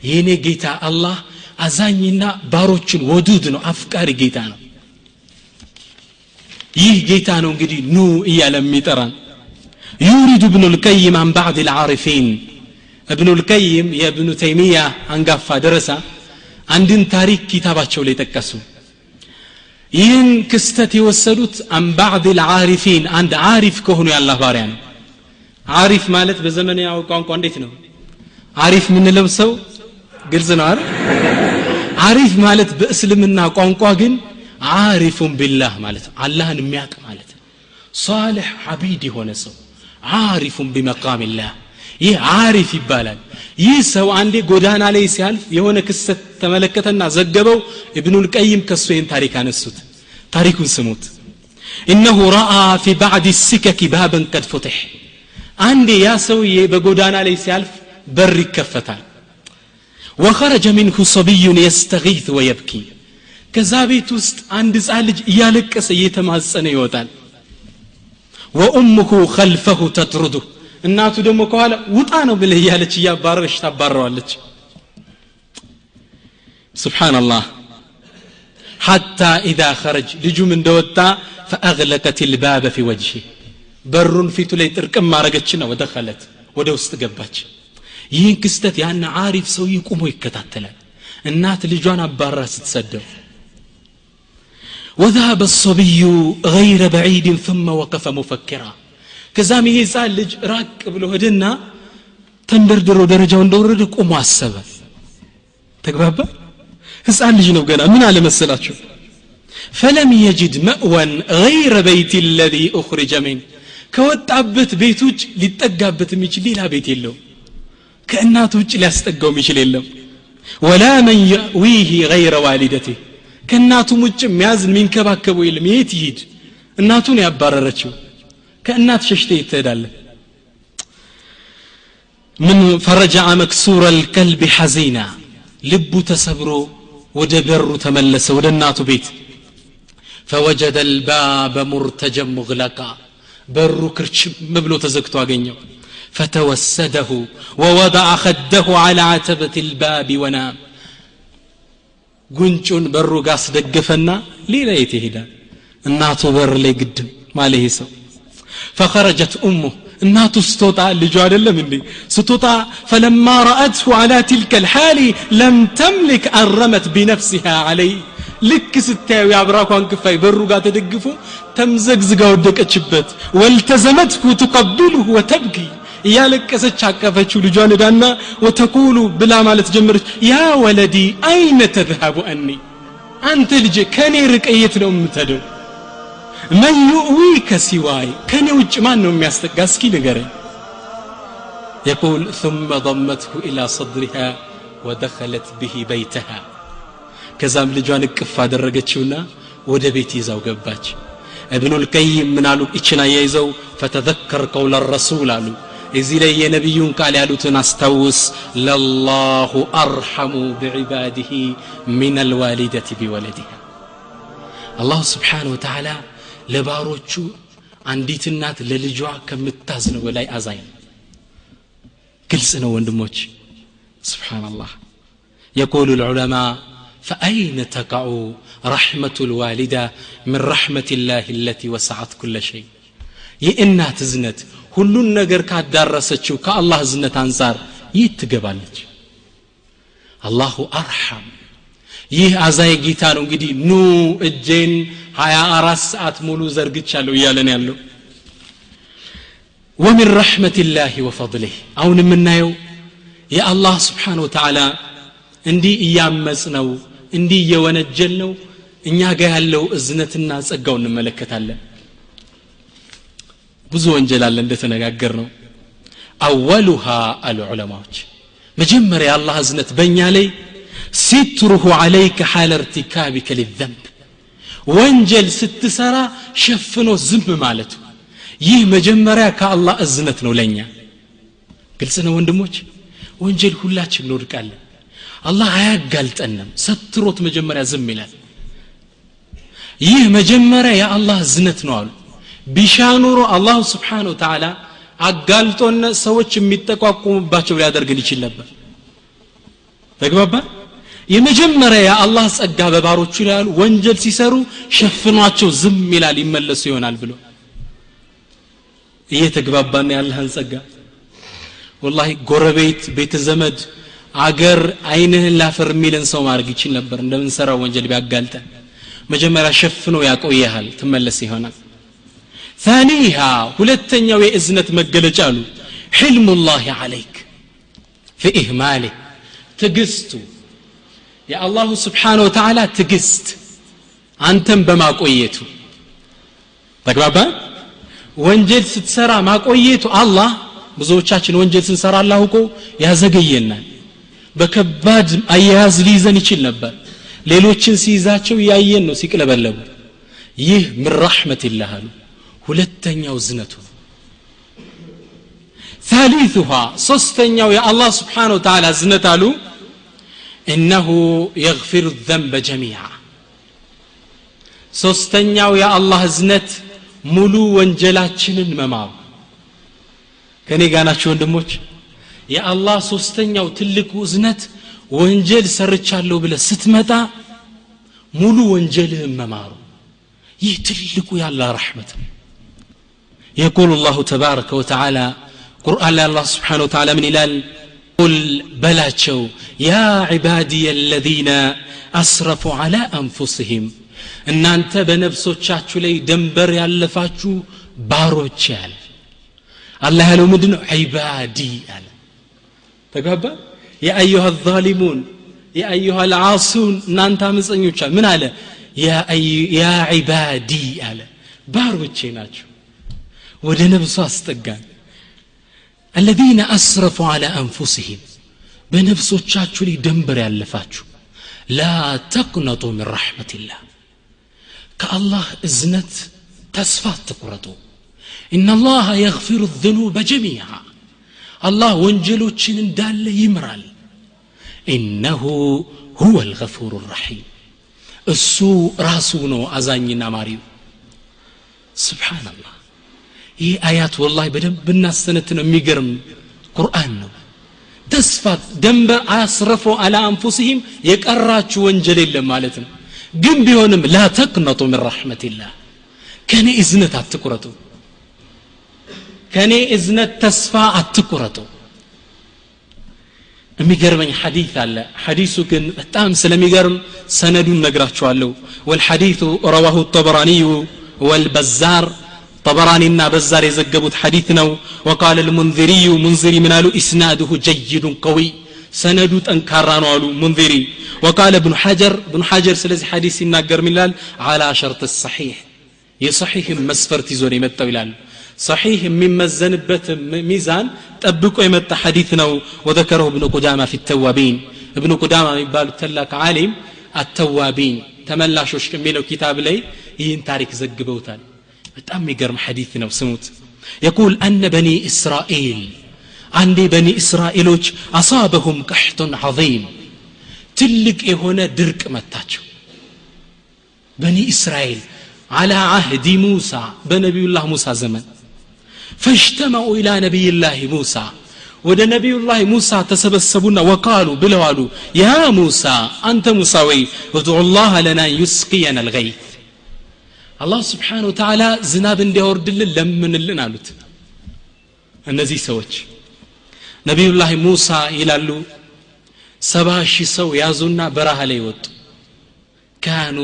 የእኔ ጌታ አላህ አዛኝና ባሮችን ወዱድ ነው አፍቃሪ ጌታ ነው ይህ ጌታ ነው እንግዲህ ኑ እያለ የሚጠራን። ዩሪዱ እብኑ ልቀይም አን ባዕድ ልዓሪፊን። እብኑ ልቀይም የእብኑ ተይሚያ አንጋፋ ደረሳ አንድን ታሪክ ኪታባቸው ላይ ጠቀሱ። ይህን ክስተት የወሰዱት አን ባዕድ ልዓሪፊን አንድ አሪፍ ከሆኑ የአላህ ባሪያ ነው። አሪፍ ማለት በዘመናዊ ቋንቋ እንዴት ነው? አሪፍ የምንለው ሰው ግልጽ ነው አይደል? አሪፍ ማለት በእስልምና ቋንቋ ግን አሪፉን ቢላህ ማለት ነው አላህን የሚያውቅ ማለት ነው ሳልሕ ሐቢድ የሆነ ሰው አሪፉን ቢመቃሚላህ ይህ አሪፍ ይባላል ይህ ሰው አንዴ ጎዳና ላይ ሲያልፍ የሆነ ክስተት ተመለከተና ዘገበው እብኑል ቀይም ከሱ ይህን ታሪክ አነሱት ታሪኩን ስሙት እነሁ ረአ ፊ ባዕድ ሲከኪ ባበን ቀድ ፉትሕ አንዴ ያ ሰውዬ በጎዳና ላይ ሲያልፍ በር ይከፈታል ወኸረጀ ሚንሁ ሰቢዩን የስተጊት ወየብኪ ከዛ ቤት ውስጥ አንድ ህፃን ልጅ እያለቀሰ እየተማጸነ ይወጣል ወኡሙሁ ከልፈሁ ተጥሩዱ እናቱ ደግሞ ከኋላ ውጣ ነው ብለህ እያለች እያባረረች ታባረዋለች ስብሓንላህ ሐታ ኢዛ ኸረጅ ልጁም እንደወጣ ፈአግለቀት ልባበ ፊ ወጅሂ በሩን ፊቱ ላይ ጥርቅም ማረገችና ወደኸለት ወደ ውስጥ ገባች ይህን ክስተት ያን አሪፍ ሰውዬ ቁሞ ይከታተላል እናት ልጇን አባራ ስትሰደው وذهب الصبي غير بعيد ثم وقف مفكرا ከዛም ይሄ ህፃን ልጅ ራቅ ብሎ ሄደና ተንደርድሮ ደረጃው እንደወረደ ቆሞ አሰበ ተግባባ ህፃን ልጅ ነው ገና ምን አለመሰላችሁ ፈለም የጅድ መእወን ገይረ በይት ለዚ ኡኽሪጀ ሚን ከወጣበት ቤት ውጭ ሊጠጋበት የሚችል ሌላ ቤት የለው ከእናቱ ውጭ ሊያስጠጋው የሚችል የለም ወላ መን የዊህ ገይረ ዋሊደቴ ከእናቱም ውጭ የሚያዝን የሚንከባከበው የለም የት ይሂድ እናቱን ያባረረችው ከእናት ሸሽተ ትሄዳለ ምን ፈረጃ መክሱረ ልከልቢ ሐዚና ልቡ ተሰብሮ ወደ በሩ ተመለሰ ወደ እናቱ ቤት ፈወጀደ ልባበ ሙርተጀን ሙግለቃ በሩ ክርችም ብሎ ተዘግቶ አገኘው فتوسده ووضع خده على عتبة الباب ونام ጉንጩን በሩ ጋር አስደገፈና ሌላ የት ይሄዳል እናቱ በር ላይ ግድም ማለ ይሄ ሰው ፈኸረጀት እሙ እናቱ ስትወጣ ልጁ አይደለም እንዴ ስትወጣ ፈለማ ረአትሁ አላ ትልከ ልሓሊ ለም ተምልክ አረመት ቢነፍሲሃ አለይ ልክ ስታዩ የአብራኳን ክፋይ በሩ ጋር ተደግፎ ተምዘግዝጋ ወደቀችበት ወልተዘመትኩ ትቀብልሁ ወተብኪ እያለቀሰች አቀፈችው ልጇን እዳና ወተቁሉ ብላ ማለት ጀመረች ያ ወለዲ አይነ ተዝሃቡ አኒ አንተ ልጄ ከእኔ ርቀ የት ነው የምትሄደው መን ዩእዊከ ሲዋይ ከእኔ ውጭ ማን ነው የሚያስጠጋ እስኪ ንገረኝ يقول ثم ضمته إلى صدرها ودخلت به بيتها ከዛም ልጇን እቅፍ አደረገችውና ወደ ቤት ይዛው ገባች እብኑ ልቀይም ምን አሉ ይችን አያይዘው ፈተዘከር ቀውለ ረሱል አሉ እዚህ ላይ የነቢዩን ቃል ያሉትን አስታውስ ለላሁ አርሐሙ ብዕባድህ ምን አልዋሊደት ቢወለድሃ አላሁ ስብሓን ወተዓላ ለባሮቹ አንዲት እናት ለልጇ ከምታዝነው በላይ አዛኝ ነው ግልጽ ነው ወንድሞች ስብሓንላህ يقول العلماء فأين تقع رحمة الوالدة من رحمة الله التي وسعت كل شيء የእናት እዝነት ሁሉን ነገር ካዳረሰችው ከአላህ እዝነት አንጻር ይህ ትገባለች። አላሁ አርሐም። ይህ አዛይ ጌታ ነው። እንግዲህ ኑ እጄን ሀያ አራት ሰዓት ሙሉ ዘርግቻለሁ እያለን ያለው። ወሚን ረሕመትላህ ወፈضልህ አሁን የምናየው የአላህ ስብሓን ወተዓላ እንዲህ እያመፅ ነው እንዲህ እየወነጀል ነው እኛ ጋር ያለው እዝነትና ጸጋው እንመለከታለን ብዙ ወንጀል አለ እንደተነጋገር ነው አወሉሃ አሉ ዑለማዎች መጀመሪያ የአላህ እዝነት በእኛ ላይ ሲትሩሁ ዓለይከ ሓለ እርቲካቢከ ሊዘንብ ወንጀል ስትሰራ ሸፍኖ ዝም ማለቱ። ይህ መጀመሪያ ከአላህ እዝነት ነው ለእኛ። ግልጽ ነው ወንድሞች? ወንጀል ሁላችን እንወድቃለን። አላህ አያጋልጠንም። ሰትሮት መጀመሪያ ዝም ይላል። ይህ መጀመሪያ የአላህ እዝነት ነው አሉ ቢሻ ኑሮ አላሁ ስብሓን ወተዓላ አጋልጦነ ሰዎች የሚጠቋቁሙባቸው ሊያደርግን ይችል ነበር። ተግባባ? የመጀመሪያ የአላህ ጸጋ በባሮቹ ላይ ወንጀል ሲሰሩ ሸፍኗቸው ዝም ይላል ይመለሱ ይሆናል ብሎ። እየተግባባና ያለህን ጸጋ። ወላሂ ጎረቤት ቤተ ዘመድ አገር አይንህን ላፈር የሚልን ሰው ማድረግ ይችል ነበር። እንደምንሰራው ወንጀል ቢያጋልጠን። መጀመሪያ ሸፍኖ ያቆየሃል ትመለስ ይሆናል ثانيها ሁለተኛው የእዝነት መገለጫ አሉ ሕልሙ ላህ ዓለይክ في إهماله ትግስቱ የአላሁ ስብሓን ወተዓላ ትግስት አንተን በማቆየቱ ተግባባ ወንጀል ስትሰራ ማቆየቱ አላህ ብዙዎቻችን ወንጀል ስንሰራ አላህ እኮ ያዘገየናል በከባድ አያያዝ ሊይዘን ይችል ነበር ሌሎችን ሲይዛቸው እያየን ነው ሲቅለበለቡ ይህ ምን ረሕመት ይላህ አሉ ሁለተኛው ዝነቱ ነው ثالثها صستنيا يا الله سبحانه وتعالى زنت قالوا إنه يغفر الذنب جميعا ሶስተኛው የአላህ እዝነት ሙሉ ወንጀላችንን መማሩ ከእኔ ጋር ናቸው ወንድሞች የአላህ ሶስተኛው ትልቁ እዝነት ወንጀል ሰርቻለሁ ብለ ስትመጣ ሙሉ ወንጀልህን መማሩ ይህ ትልቁ ያለ ረሕመት ነው يقول الله تبارك وتعالى قرآن الله سبحانه وتعالى من إلال. قل بلاتشو يا عبادي الذين أسرفوا على أنفسهم إن أنت بنفسو تشاتشو لي دنبر يالفاتشو بارو تشال الله هلو مدن عبادي ألا تقابا يا أيها الظالمون يا أيها العاصون إن أنت من على يا, أي... يا عبادي ألا بارو تشيناتشو ወደ ነብሱ አስጠጋን الذين أسرفوا على أنفسهم በነፍሶቻችሁ ላይ ደንበር ያለፋችሁ ላ ተቅነጡ ምን ረሕመትላህ ከአላህ እዝነት ተስፋ አትቁረጡ ኢናላሃ የግፊሩ ዝኑበ ጀሚዓ አላህ ወንጀሎችን እንዳለ ይምራል ኢነሁ ሁወ ልገፉሩ ራሒም እሱ ራሱ ነው አዛኝና ማሪው ስብሓናላህ ይህ አያት ወላሂ በደንብ ብናሰነት ነው የሚገርም ቁርአን ነው ተስፋት ደንበር አያስረፎ አላ አንፉሲህም የቀራችሁ ወንጀል የለም ማለት ነው ግን ቢሆንም ላ ተቅነጡ ምን ረሕመትላህ ከእኔ እዝነት አትቁረጡ ከእኔ እዝነት ተስፋ አትቁረጡ የሚገርመኝ ሐዲት አለ ሐዲሱ ግን በጣም ስለሚገርም ሰነዱን ነግራችኋለሁ ወልሐዲቱ ረዋሁ ጠበራኒዩ ወልበዛር طبرانينا بزار يزقبوت حديثنا وقال المنذري منذري من قالوا إسناده جيد قوي سندو تنكرانو قالوا منذري وقال ابن حجر ابن حجر سلزي حديث يناقر من على شرط الصحيح يصحيح مسفرت يزور يمتو يلال صحيح من مزنبت ميزان تبقوا يمت حديثنا وذكره ابن قدامة في التوابين ابن قدامة يبالو تلاك عالم التوابين تملاشوش كميلو كتاب لي ይህን ታሪክ ዘግበውታል በጣም የሚገርም ሐዲት ነው ስሙት የቁል አነ በኒ እስራኤል አንዴ በኒ እስራኤሎች አሳበሁም ቀሕቱን ዐظም ትልቅ የሆነ ድርቅ መታቸው በኒ እስራኤል على عهد موسى بنبي الله موسى زمن فاجتمعوا إلى نبي الله موسى ወደ ነቢዩላህ ሙሳ ተሰበሰቡና ወቃሉ ብለው አሉ ያ ሙሳ አንተ ሙሳ ወይ እድዑ ላህ ለና ዩስቅየና ልገይት አላህ ስብሓን ወተዓላ ዝናብ እንዲያወርድልን ለምንልን አሉት። እነዚህ ሰዎች ነቢዩላህ ሙሳ ይላሉ ሰባ ሺህ ሰው ያዙና በረሃ ላይ ወጡ። ካኑ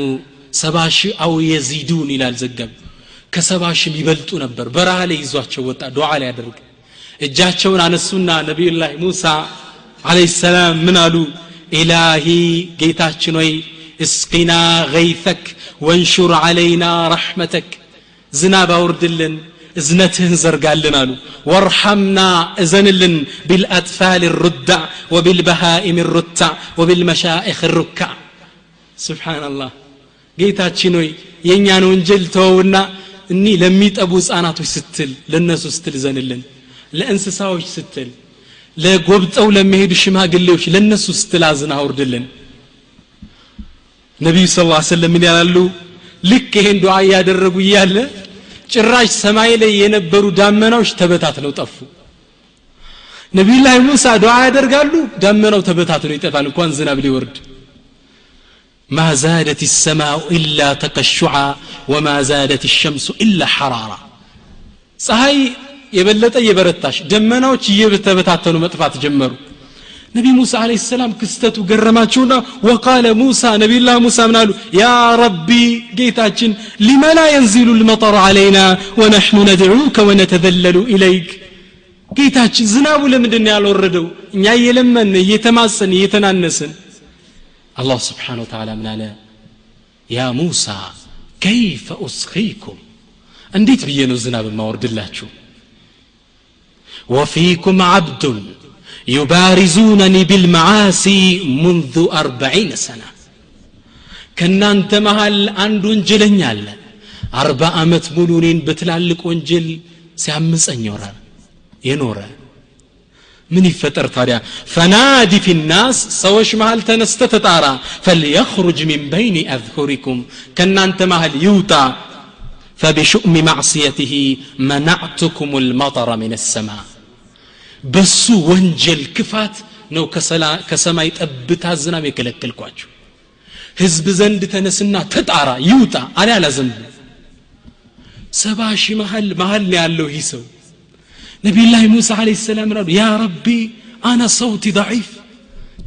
ሰባ ሺህ አው የዚዱን ይላል ዘገብ ከሰባ ሺህ ይበልጡ ነበር። በረሃ ላይ ይዟቸው ወጣ ዱዓ ላይ ያደርግ እጃቸውን አነሱና ነቢዩላህ ሙሳ አለይሂ ሰላም ምን አሉ? ኢላሂ ጌታችን ወይ እስቂና ገይተክ ወንሹር አለይና ረሕመተክ ዝናብ አውርድልን እዝነትህን ዘርጋልን አሉ። ወርሐምና እዘንልን ቢልአጥፋል ሩዳዕ ወቢልበሃኢም ሩታዕ ወቢልመሻኢኽ ሩካዕ ስብሓናላህ ጌታችን ሆይ የእኛን ወንጀል ተወውና እኒ ለሚጠቡ ህፃናቶች ስትል ለእነሱ ስትል ዘንልን ለእንስሳዎች ስትል ለጎብጠው ለሚሄዱ ሽማግሌዎች ለእነሱ ስትል አዝን አውርድልን ነቢዩ ስ ሰለም ምን ያላሉ ልክ ይሄን ዱዓ እያደረጉ እያለ ጭራሽ ሰማይ ላይ የነበሩ ዳመናዎች ተበታትነው ጠፉ ነቢዩላህ ሙሳ ዱዓ ያደርጋሉ ዳመናው ተበታትነው ይጠፋል እንኳን ዝናብ ሊወርድ ما زادت السماء إلا تقشعا وما زادت الشمس إلا حرارا ፀሐይ የበለጠ እየበረታሽ ደመናዎች እየተበታተኑ መጥፋት ጀመሩ نبي موسى عليه السلام كستتو قرماتشونا وقال موسى نبي الله موسى من قال يا ربي جيتاتشن لما لا ينزل المطر علينا ونحن ندعوك ونتذلل إليك جيتاتشن زناب لم الدنيا الوردو إن يأي يتماسن يتنانسن الله سبحانه وتعالى من قال يا موسى كيف أسخيكم أنديت بينو زناب ما وفيكم عبد يبارزونني بالمعاصي منذ أربعين سنة ከእናንተ መሃል አንድ ወንጀለኛ አለ አርባ ዓመት ሙሉ እኔን በትላልቅ ወንጀል ሲያምፀኝ ይኖራል የኖረ ምን ይፈጠር ታዲያ ፈናዲ ፊ ናስ ሰዎች መሃል ተነስተ ተጣራ ፈልየኽሩጅ ሚን በይኒ አዝሁሪኩም ከእናንተ መሃል ይውጣ فبشؤم معصيته منعتكم المطر من السماء በሱ ወንጀል ክፋት ነው ከሰማይ ጠብታ ዝናብ የከለከልኳችሁ። ህዝብ ዘንድ ተነስና ተጣራ ይውጣ አለ ሰባ ሺህ መሀል መሀል ያለው ይህ ሰው። ነቢዩላህ ሙሳ አለ ሰላም ላሉ ያ ረቢ አና ሰውቲ ضعيፍ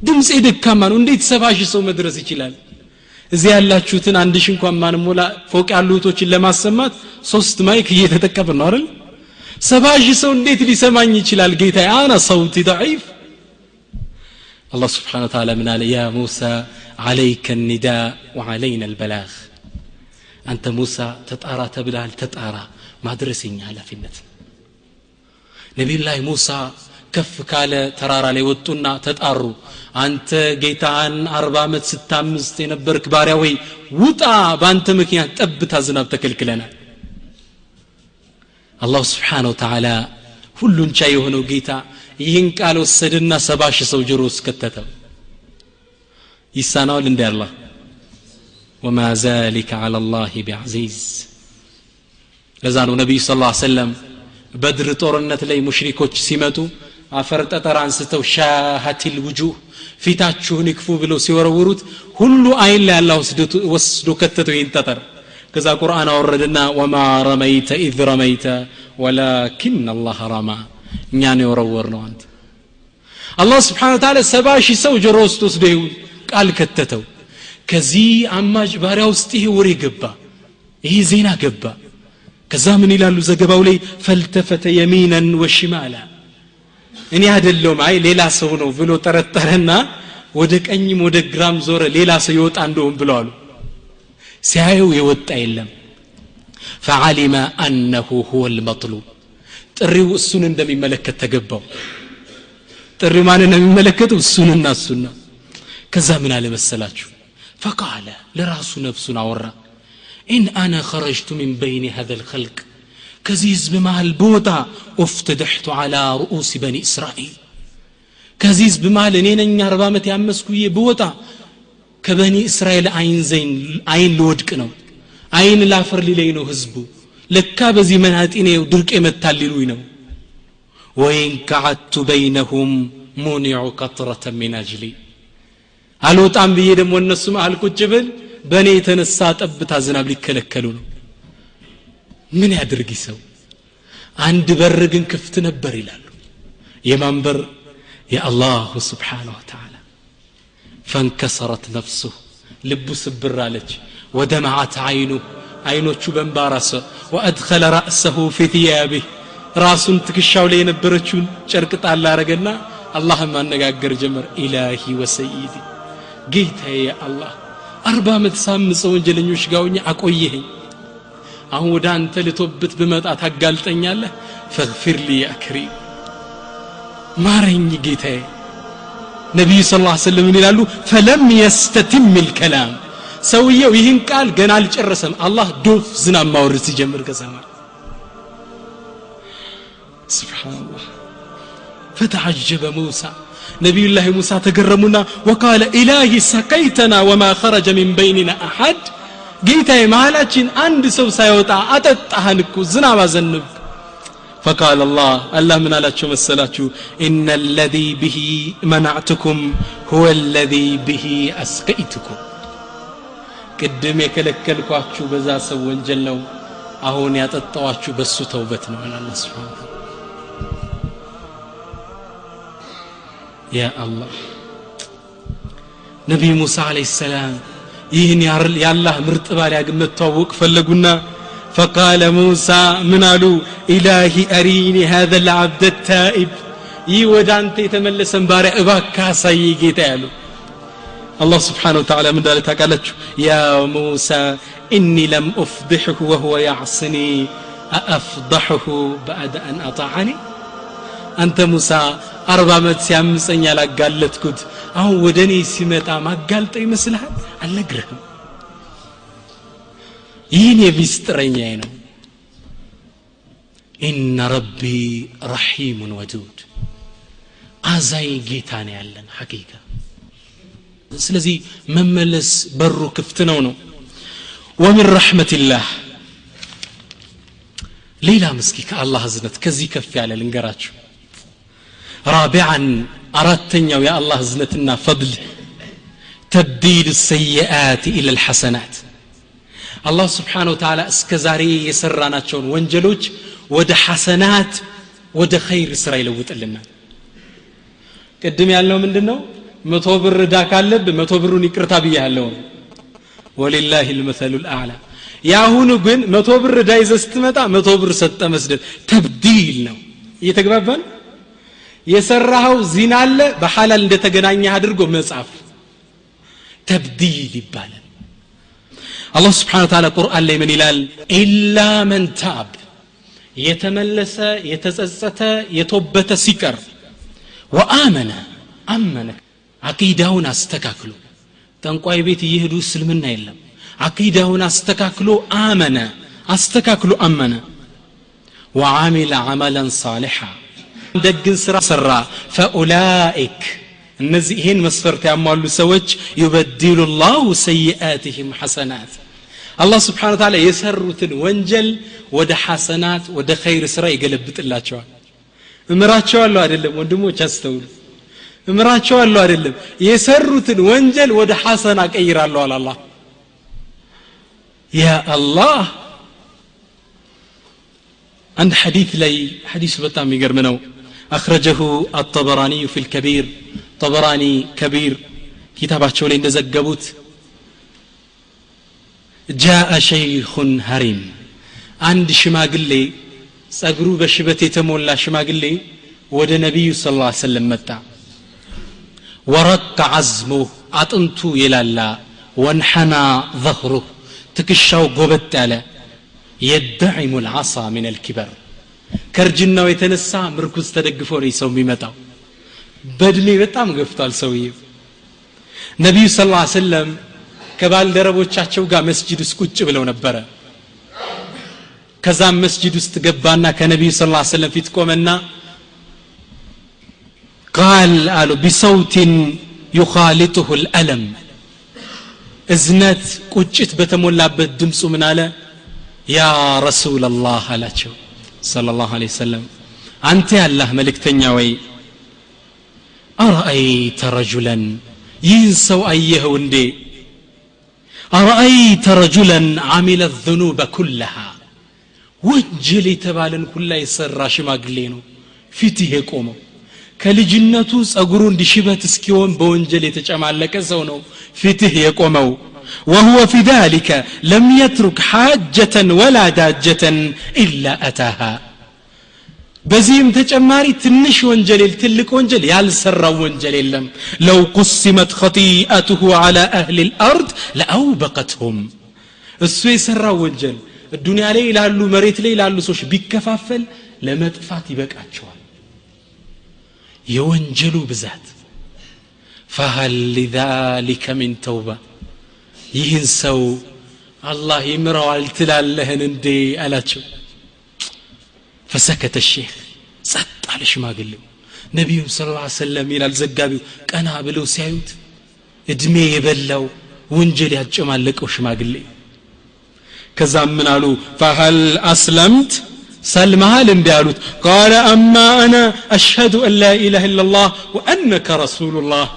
ድምፅ ደካማ ነው እንዴት ሰባ ሺህ ሰው መድረስ ይችላል? እዚህ ያላችሁትን አንድ ሺህ እንኳን ማንሞላ ፎቅ ያሉ እህቶችን ለማሰማት ሶስት ማይክ እየተጠቀምን ነው አይደል? ሰባ ሺህ ሰው እንዴት ሊሰማኝ ይችላል ጌታ አና ሰውቲ ضعيف الله سبحانه وتعالى من قال يا موسى عليك النداء وعلينا البلاغ أنت موسى تتأرى تبلال تتأرى ما درسين على في النت نبي الله موسى كف كال ترارا لي وطنا تتأروا አንተ ጌታን አርባ ዓመት ስታምስት የነበርክ ባሪያ ወይ ውጣ በአንተ ምክንያት ጠብታ ዝናብ ተከልክለናል አላሁ ስብሓን ወተዓላ ሁሉን ቻይ የሆነው ጌታ ይህን ቃል ወሰድና ሰባ ሺህ ሰው ጆሮ ውስጥ ከተተው ይሳናዋል እንዲ አላህ ወማ ዛሊከ አላ ላህ ቢዐዚዝ ለዛ ነው ነቢዩ ስ ሰለም በድር ጦርነት ላይ ሙሽሪኮች ሲመጡ አፈር ጠጠር አንስተው ሻሃቲል ውጁህ ፊታችሁን ይክፉ ብለው ሲወረውሩት ሁሉ አይን ላይ አላህ ወስዶ ከተተው ይህን ጠጠር ከዛ ቁርአን አወረደና ወማ ረመይተ ኢዝ ረመይተ ወላኪን አላህ ረማ እኛ ነው የወረወር ነው አንተ። አላህ ስብሓን ታላ ሰባ ሺህ ሰው ጆሮ ውስጥ ወስዶ ቃል ከተተው። ከዚህ አማጭ ባሪያ ውስጥ ይሄ ወሬ ገባ ይሄ ዜና ገባ። ከዛ ምን ይላሉ ዘገባው ላይ? ፈልተፈተ የሚነን ወሽማላ። እኔ አይደለሁም አይ ሌላ ሰው ነው ብሎ ጠረጠረና ወደ ቀኝም ወደ ግራም ዞረ ሌላ ሰው ይወጣ እንደሆን ብለዋሉ ሲያየው የወጣ የለም ፈዓሊመ አነሁ ሁወ ልመጥሉብ ጥሪው እሱን እንደሚመለከት ተገባው ጥሪው ማን ነው የሚመለከተው እሱንና እሱና ከዛ ምን አለ መሰላችሁ ፈቃለ ለራሱ ነፍሱን አወራ ኢን አነ ኸረጅቱ ሚን በይን ሀዘ ልኸልቅ ከዚህ ህዝብ መሃል በወጣ ኡፍትድሕቱ ዓላ ርኡሲ በኒ እስራኤል ከዚህ ህዝብ መሃል እኔ ነኝ አርባ ዓመት ያመስኩዬ ብወጣ ከበኒ እስራኤል አይን ልወድቅ ነው። አይን ላፈር ሊለኝ ነው ህዝቡ ለካ በዚህ መናጢኔ ድርቅ የመታል ሊሉኝ ነው። ወይን ከዓቱ በይነሁም ሙኒዑ ቀጥረተ ሚን አጅሊ። አልወጣም ብዬ ደግሞ እነሱ መሃል ቁጭ ብል በእኔ የተነሳ ጠብታ ዝናብ ሊከለከሉ ነው። ምን ያድርግ ሰው አንድ በር ግን ክፍት ነበር ይላሉ። የማን በር የአላሁ ስብሓንሁ ወተዓላ ፈንከሰረት ነፍሱህ ልቡ ስብር አለች። ወደመዓት አይኑ። አይኖቹ በንባራሰ ወአድኸለ ራእሰሁ ፊ ثያቢህ ራሱን ትከሻው ላይ የነበረችውን ጨርቅ ጣል አረገና አላህም ማነጋገር ጀመር። ኢላሂ ወሰይዲ። ጌታዬ አላህ አርባ ዓመት ሳምፀ ወንጀለኞች ጋውኛ አቆየኸኝ። አሁን ወደ አንተ ልቶብት ብመጣ ታጋልጠኛለህ። ፈግፊር ሊ ያ ከሪም ማረኝ ጌታዬ ነቢዩ ስ ላ ስለም ምን ይላሉ ፈለም የስተትም ልከላም ሰውየው ይህን ቃል ገና አልጨረሰም አላህ ዶፍ ዝናብ ማውረድ ሲጀምር ከሰማይ ስብሓንላህ فتعجب موسى نبي الله موسى تقرمنا وقال إلهي سقيتنا وما خرج من بيننا أحد ጌታዬ መሃላችን አንድ ሰው ሳይወጣ አጠጣህን እኮ ዝናብ አዘንብ فقال الله الله من አላቸው መሰላችሁ إن الذي به منعتكم هو الذي به أسقيتكم ቅድም የከለከልኳችሁ በዛ ሰው ወንጀል ነው አሁን ያጠጣዋችሁ በሱ ተውበት ነው አለ አላህ ስብሓን ያ አላህ ነቢይ ሙሳ አለይሂ ሰላም ይህን የአላህ ምርጥ ባሪያ ግን መተዋወቅ ፈለጉና فقال موسى من قالوا إلهي أريني هذا العبد التائب ይህ ወደ አንተ የተመለሰን ባሪያ እባካ አሳይ ጌታ ያሉ الله سبحانه وتعالى من ذلك قال يا موسى إني لم أفضحه وهو يعصني أأفضحه بعد أن أطاعني أنت موسى أربع مت سيامسني على قالت كد أهو ودني سيمتا ما قالت أي مسلها አልነግርህም ይህን የሚስጥረኛ ነው ኢነ ረቢ ረሒሙን ወዱድ አዛይ ጌታ ነው ያለን ሐቂቃ ስለዚህ መመለስ በሩ ክፍት ነው ነው ወሚን ረሕመትላህ ሌላ ምስኪ ከአላህ እዝነት ከዚህ ከፍ ያለ ልንገራችሁ ራቢዓን አራተኛው የአላህ እዝነትና ፈድል ተብዲል ሰይአት ኢለ ልሐሰናት አላህ ስብሓን ወተላ እስከ ዛሬ የሰራናቸውን ወንጀሎች ወደ ሐሰናት ወደ ኸይር ስራ ይለውጥልናል። ቅድም ያልነው ምንድን ነው መቶ ብር እዳ ካለብ መቶ ብሩን ይቅርታ ብያለሁ። ወሊላህ ልመሰሉ ልአዕላ። የአሁኑ ግን መቶ ብር እዳ ይዘ ስትመጣ መቶ ብር ሰጠ መስደድ ተብዲል ነው። እየተግባባን? የሰራኸው ዚና አለ በሐላል እንደተገናኘህ አድርጎ መጻፍ ተብዲል ይባላል አላህ ስብሓን ታላ ቁርአን ላይ ምን ይላል ኢላ መን ታብ የተመለሰ የተጸጸተ የተወበተ ሲቀር ወአመነ አመነ አቂዳውን አስተካክሎ ጠንቋይ ቤት እየሄዱ እስልምና የለም አቂዳውን አስተካክሎ አመነ አስተካክሎ አመነ ወዓሚለ ዓመለን ሳሊሓ ደግን ስራ ሰራ ፈኡላኢክ እነዚህ ይሄን መስፈርት ያሟሉ ሰዎች ዩበድሉ ላሁ ሰይአትህም ሐሰናት አላህ ስብሓን ታላ የሰሩትን ወንጀል ወደ ሐሰናት ወደ ኸይር ስራ ይገለብጥላቸዋል እምራቸዋለሁ አይደለም ወንድሞች አስተውሉ እምራቸዋለሁ አይደለም የሰሩትን ወንጀል ወደ ሐሰና ቀይራለሁ አለ አላህ ያ አላህ አንድ ሐዲት ላይ ሐዲሱ በጣም የሚገርም ነው أخرجه الطبراني في الكبير ጠበራኒ ከቢር ኪታባቸው ላይ እንደዘገቡት ጃአ ሸይኹን ሀሪም አንድ ሽማግሌ ጸጉሩ በሽበት የተሞላ ሽማግሌ ወደ ነቢዩ ስ ላ ሰለም መጣ። ወረቅ አዝሙ አጥንቱ የላላ ወንሐና ظهሩህ ትክሻው ጎበጥ ያለ የደዒሙ ልዓሳ ምን አልኪበር ከእርጅናው የተነሳ ምርኩዝ ተደግፎ ነው ሰው የሚመጣው። በእድሜ በጣም ገፍቷል ሰውዬ ነቢዩ ስ ላ ሰለም ከባልደረቦቻቸው ጋር መስጅድ ውስጥ ቁጭ ብለው ነበረ። ከዛም መስጅድ ውስጥ ገባና ከነቢዩ ስ ላ ሰለም ፊት ቆመና ቃል አሉ ቢሰውቲን ዩኻሊጡሁ ልአለም እዝነት ቁጭት በተሞላበት ድምፁ ምን አለ? ያ ረሱላላህ አላቸው ሰለላሁ ዐለይሂ ወሰለም። አንተ ያላህ መልእክተኛ ወይ? ملكتنيا وي أرأيت رجلا ينسوا أيه وندي أرأيت رجلا عمل الذنوب كلها ወንጀል የተባለን ሁላ የሰራ ሽማግሌ ነው ፊትህ የቆመው ከልጅነቱ ጸጉሩ እንዲሽበት እስኪሆን በወንጀል የተጨማለቀ ሰው ነው ፊትህ የቆመው وهو في ذلك لم يترك حاجة ولا داجة إلا أتاها በዚህም ተጨማሪ ትንሽ ወንጀል ትልቅ ወንጀል ያልሰራው ወንጀል የለም ለው ቁሲመት ኸጢአትሁ ዓላ አህሊ ልአርድ ለአውበቀትሁም እሱ የሰራው ወንጀል ዱንያ ላይ ላሉ መሬት ላይ ላሉ ሰዎች ቢከፋፈል ለመጥፋት ይበቃቸዋል የወንጀሉ ብዛት ፈሀል ሊዛሊከ ሚን ተውባ ይህን ሰው አላህ ይምረዋል ትላለህን እንዴ አላቸው ፈሰከተ ሼክ ጸጥ አለ ሽማግሌው ነቢዩም ስለ ላ ሰለም ይላል ዘጋቢው ቀና ብለው ሲያዩት እድሜ የበላው ወንጀል ያጨማለቀው ሽማግሌ ከዛም ምን አሉ ፈሀል አስለምት ሰልመሃል እንዲ አሉት ቃለ አማ አና አሽሀዱ አን ላ ኢላህ ኢላ ላህ ወአነከ ረሱሉላህ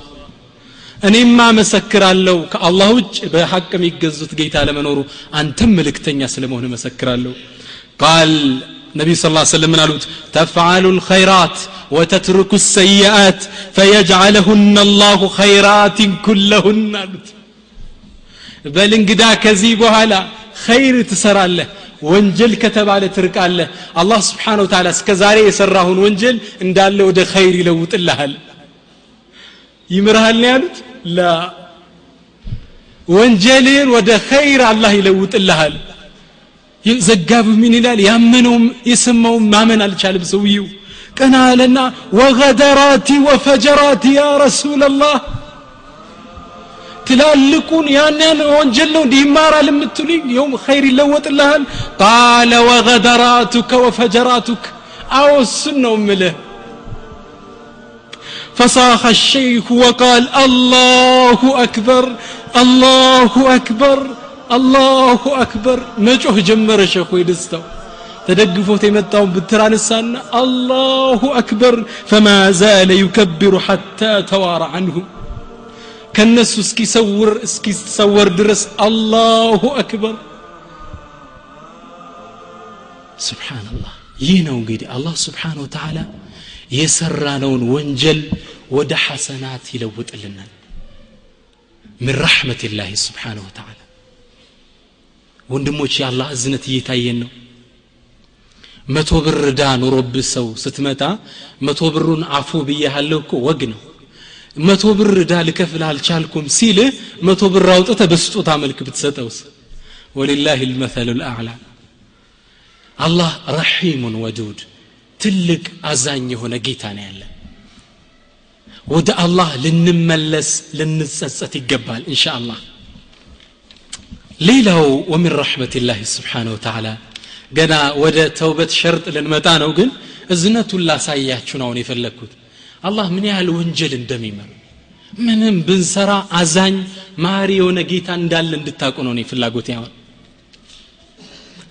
እኔማ መሰክራለሁ ከአላህ ውጭ በሐቅ የሚገዙት ጌታ ለመኖሩ አንተም ምልክተኛ ስለመሆን መሰክራለሁ ቃል ነቢዩ ስ ሰለም ምን አሉት ተፍዓሉ ልኸይራት ወተትርኩ ሰይአት ፈየጅዓለሁነ አላሁ ኸይራትን ኩለሁን አሉት በል እንግዳ ከዚህ በኋላ ኸይር ትሰራለህ ወንጀል ከተባለ ትርቃለህ አላህ ስብሓን ወተላ እስከ ዛሬ የሰራሁን ወንጀል እንዳለ ወደ ኸይር ይለውጥልሃል ይምርሃል ነው ያሉት ላ ወንጀልን ወደ ኸይር አላህ ይለውጥልሃል ዘጋቢው ምን ይላል ያመነውም የሰማውም ማመን አልቻለም ሰውየው ቀና አለና ወገደራቲ ወፈጀራቲ ያ ረሱላላህ ትላልቁን ያን ያን ወንጀል ነው እንዲህ ይማራል የምትሉኝ የውም ኸይር ይለወጥልሃል ቃለ ወገደራቱከ ወፈጀራቱክ አዎ እሱን ነው ምልህ فصاح الشيخ وقال الله أكبر الله أكبر الله أكبر መጮህ ጀመረ ሸኹ የደስታው ተደግፎት የመጣውን ብትር አነሳና አላሁ አክበር ፈማ ዛለ ዩከብሩ ሐታ ተዋራ አንሁም ከነሱ እስኪሰውር እስኪሰወር ድረስ አላሁ አክበር ስብሓንላህ ይህ ነው እንግዲህ አላህ ስብሓን ወተዓላ የሰራነውን ወንጀል ወደ ሐሰናት ይለውጥልናል ምን ረሕመት ላህ ስብሓን ወተዓላ ወንድሞች የአላህ እዝነት እየታየን ነው። መቶ ብር ዳ ኑሮብህ ሰው ስትመጣ መቶ ብሩን አፉ ብያሃለሁ እኮ ወግ ነው። መቶ ብር ዳ ልከፍል አልቻልኩም ሲልህ መቶ ብር አውጥተ በስጦታ መልክ ብትሰጠውስ? ወሊላህ ልመሰሉ ልአዕላ አላህ ረሒሙን ወዱድ ትልቅ አዛኝ የሆነ ጌታ ነው ያለ ወደ አላህ ልንመለስ ልንጸጸት ይገባል እንሻ አላህ ሌላው ወሚን ረሕመት ላህ ስብሓን ወተዓላ ገና ወደ ተውበት ሸርጥ ልንመጣ ነው ግን እዝነቱን ላሳያችሁ አሁን የፈለግኩት። አላህ ምን ያህል ወንጀል እንደሚመር ምንም ብንሰራ አዛኝ ማሪ የሆነ ጌታ እንዳለ እንድታቁ ነው ፍላጎት ያሆን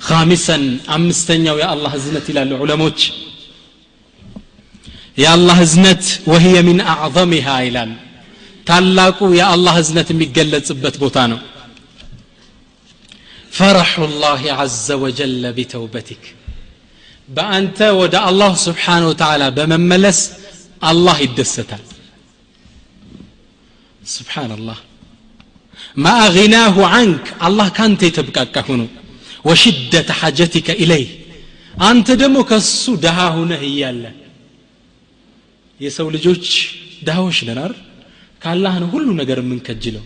ካሚሰን አምስተኛው የአላህ እዝነት ይላሉ ዑለሞች። የአላህ እዝነት ወህየ ሚን አዕظምሃ ይላል። ታላቁ የአላህ እዝነት የሚገለጽበት ቦታ ነው فرح الله عز وجل بتوبتك. بأنت ودع الله سبحانه وتعالى بمن بممّلس الله الدستة سبحان الله. ما أغناه عنك الله كان تبقى كهون وشدة حاجتك إليه. أنت دمك السو دها هنا هي الله يسول جوج دهوش لنار كالله هن كل نقر منك جلو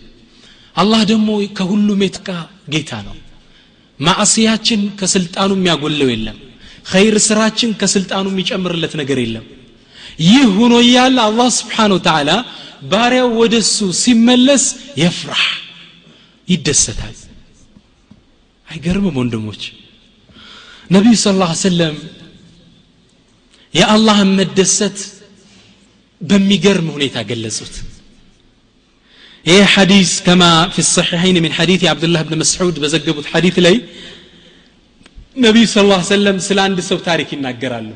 الله دمو كهلو ميتكا جيتانو. ማዕስያችን ከስልጣኑ የሚያጎለው የለም። ኸይር ስራችን ከስልጣኑ የሚጨምርለት ነገር የለም። ይህ ሆኖ እያለ አላህ ስብሓን ወተዓላ ባሪያው ወደ እሱ ሲመለስ የፍራህ ይደሰታል። አይገርምም ወንድሞች? ነቢዩ ስ ላ ሰለም የአላህን መደሰት በሚገርም ሁኔታ ገለጹት ይህ ሐዲስ ከማ ፊ ሰሒሐይን ምን ሐዲት የአብዱላህ ብን መስዑድ በዘገቡት ሐዲት ላይ ነቢዩ ስ ላ ሰለም ስለ አንድ ሰው ታሪክ ይናገራሉ።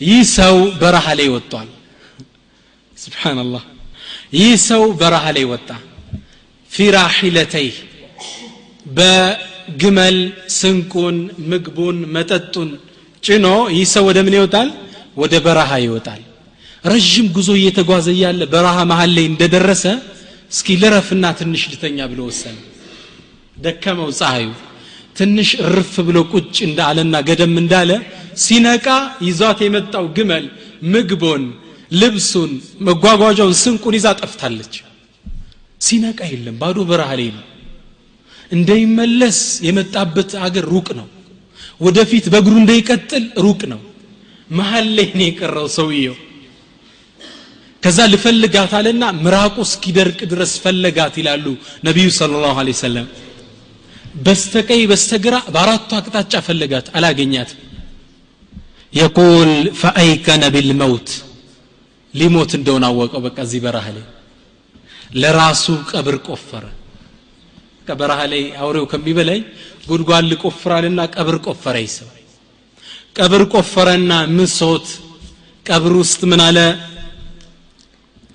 ይህ ሰው በረሃ ላይ ወጥቷል። ስብሓንላህ ይህ ሰው በረሃ ላይ ወጣ። ፊ በግመል ስንቁን ምግቡን መጠጡን ጭኖ ይህ ሰው ወደ ምን ይወጣል? ወደ በረሃ ይወጣል። ረዥም ጉዞ እየተጓዘ እያለ በረሃ መሀል ላይ እንደደረሰ እስኪ ልረፍና ትንሽ ልተኛ ብሎ ወሰነ። ደከመው ፀሐዩ። ትንሽ እርፍ ብሎ ቁጭ እንዳለና ገደም እንዳለ ሲነቃ ይዟት የመጣው ግመል ምግቦን ልብሱን መጓጓዣውን ስንቁን ይዛ ጠፍታለች። ሲነቃ የለም ባዶ በረሃ ላይ ነው። እንደይመለስ የመጣበት አገር ሩቅ ነው። ወደፊት በእግሩ እንደይቀጥል ሩቅ ነው። መሀል ላይ ነው የቀረው ሰውየው ከዛ ልፈልጋት አለና ምራቁ እስኪደርቅ ድረስ ፈለጋት ይላሉ ነቢዩ ስለ ላሁ ሰለም በስተቀይ በስተግራ በአራቱ አቅጣጫ ፈለጋት አላገኛትም የቁል ፈአይከነ ቢልመውት ሊሞት እንደሆነ አወቀው። በቃ እዚህ በረሃ ላይ ለራሱ ቀብር ቆፈረ። በረሃ ላይ አውሬው ከሚበላኝ ጉድጓድ ልቆፍራልና ቀብር ቆፈረ ይሰው ቀብር ቆፈረና ምሶት ቀብር ውስጥ ምን አለ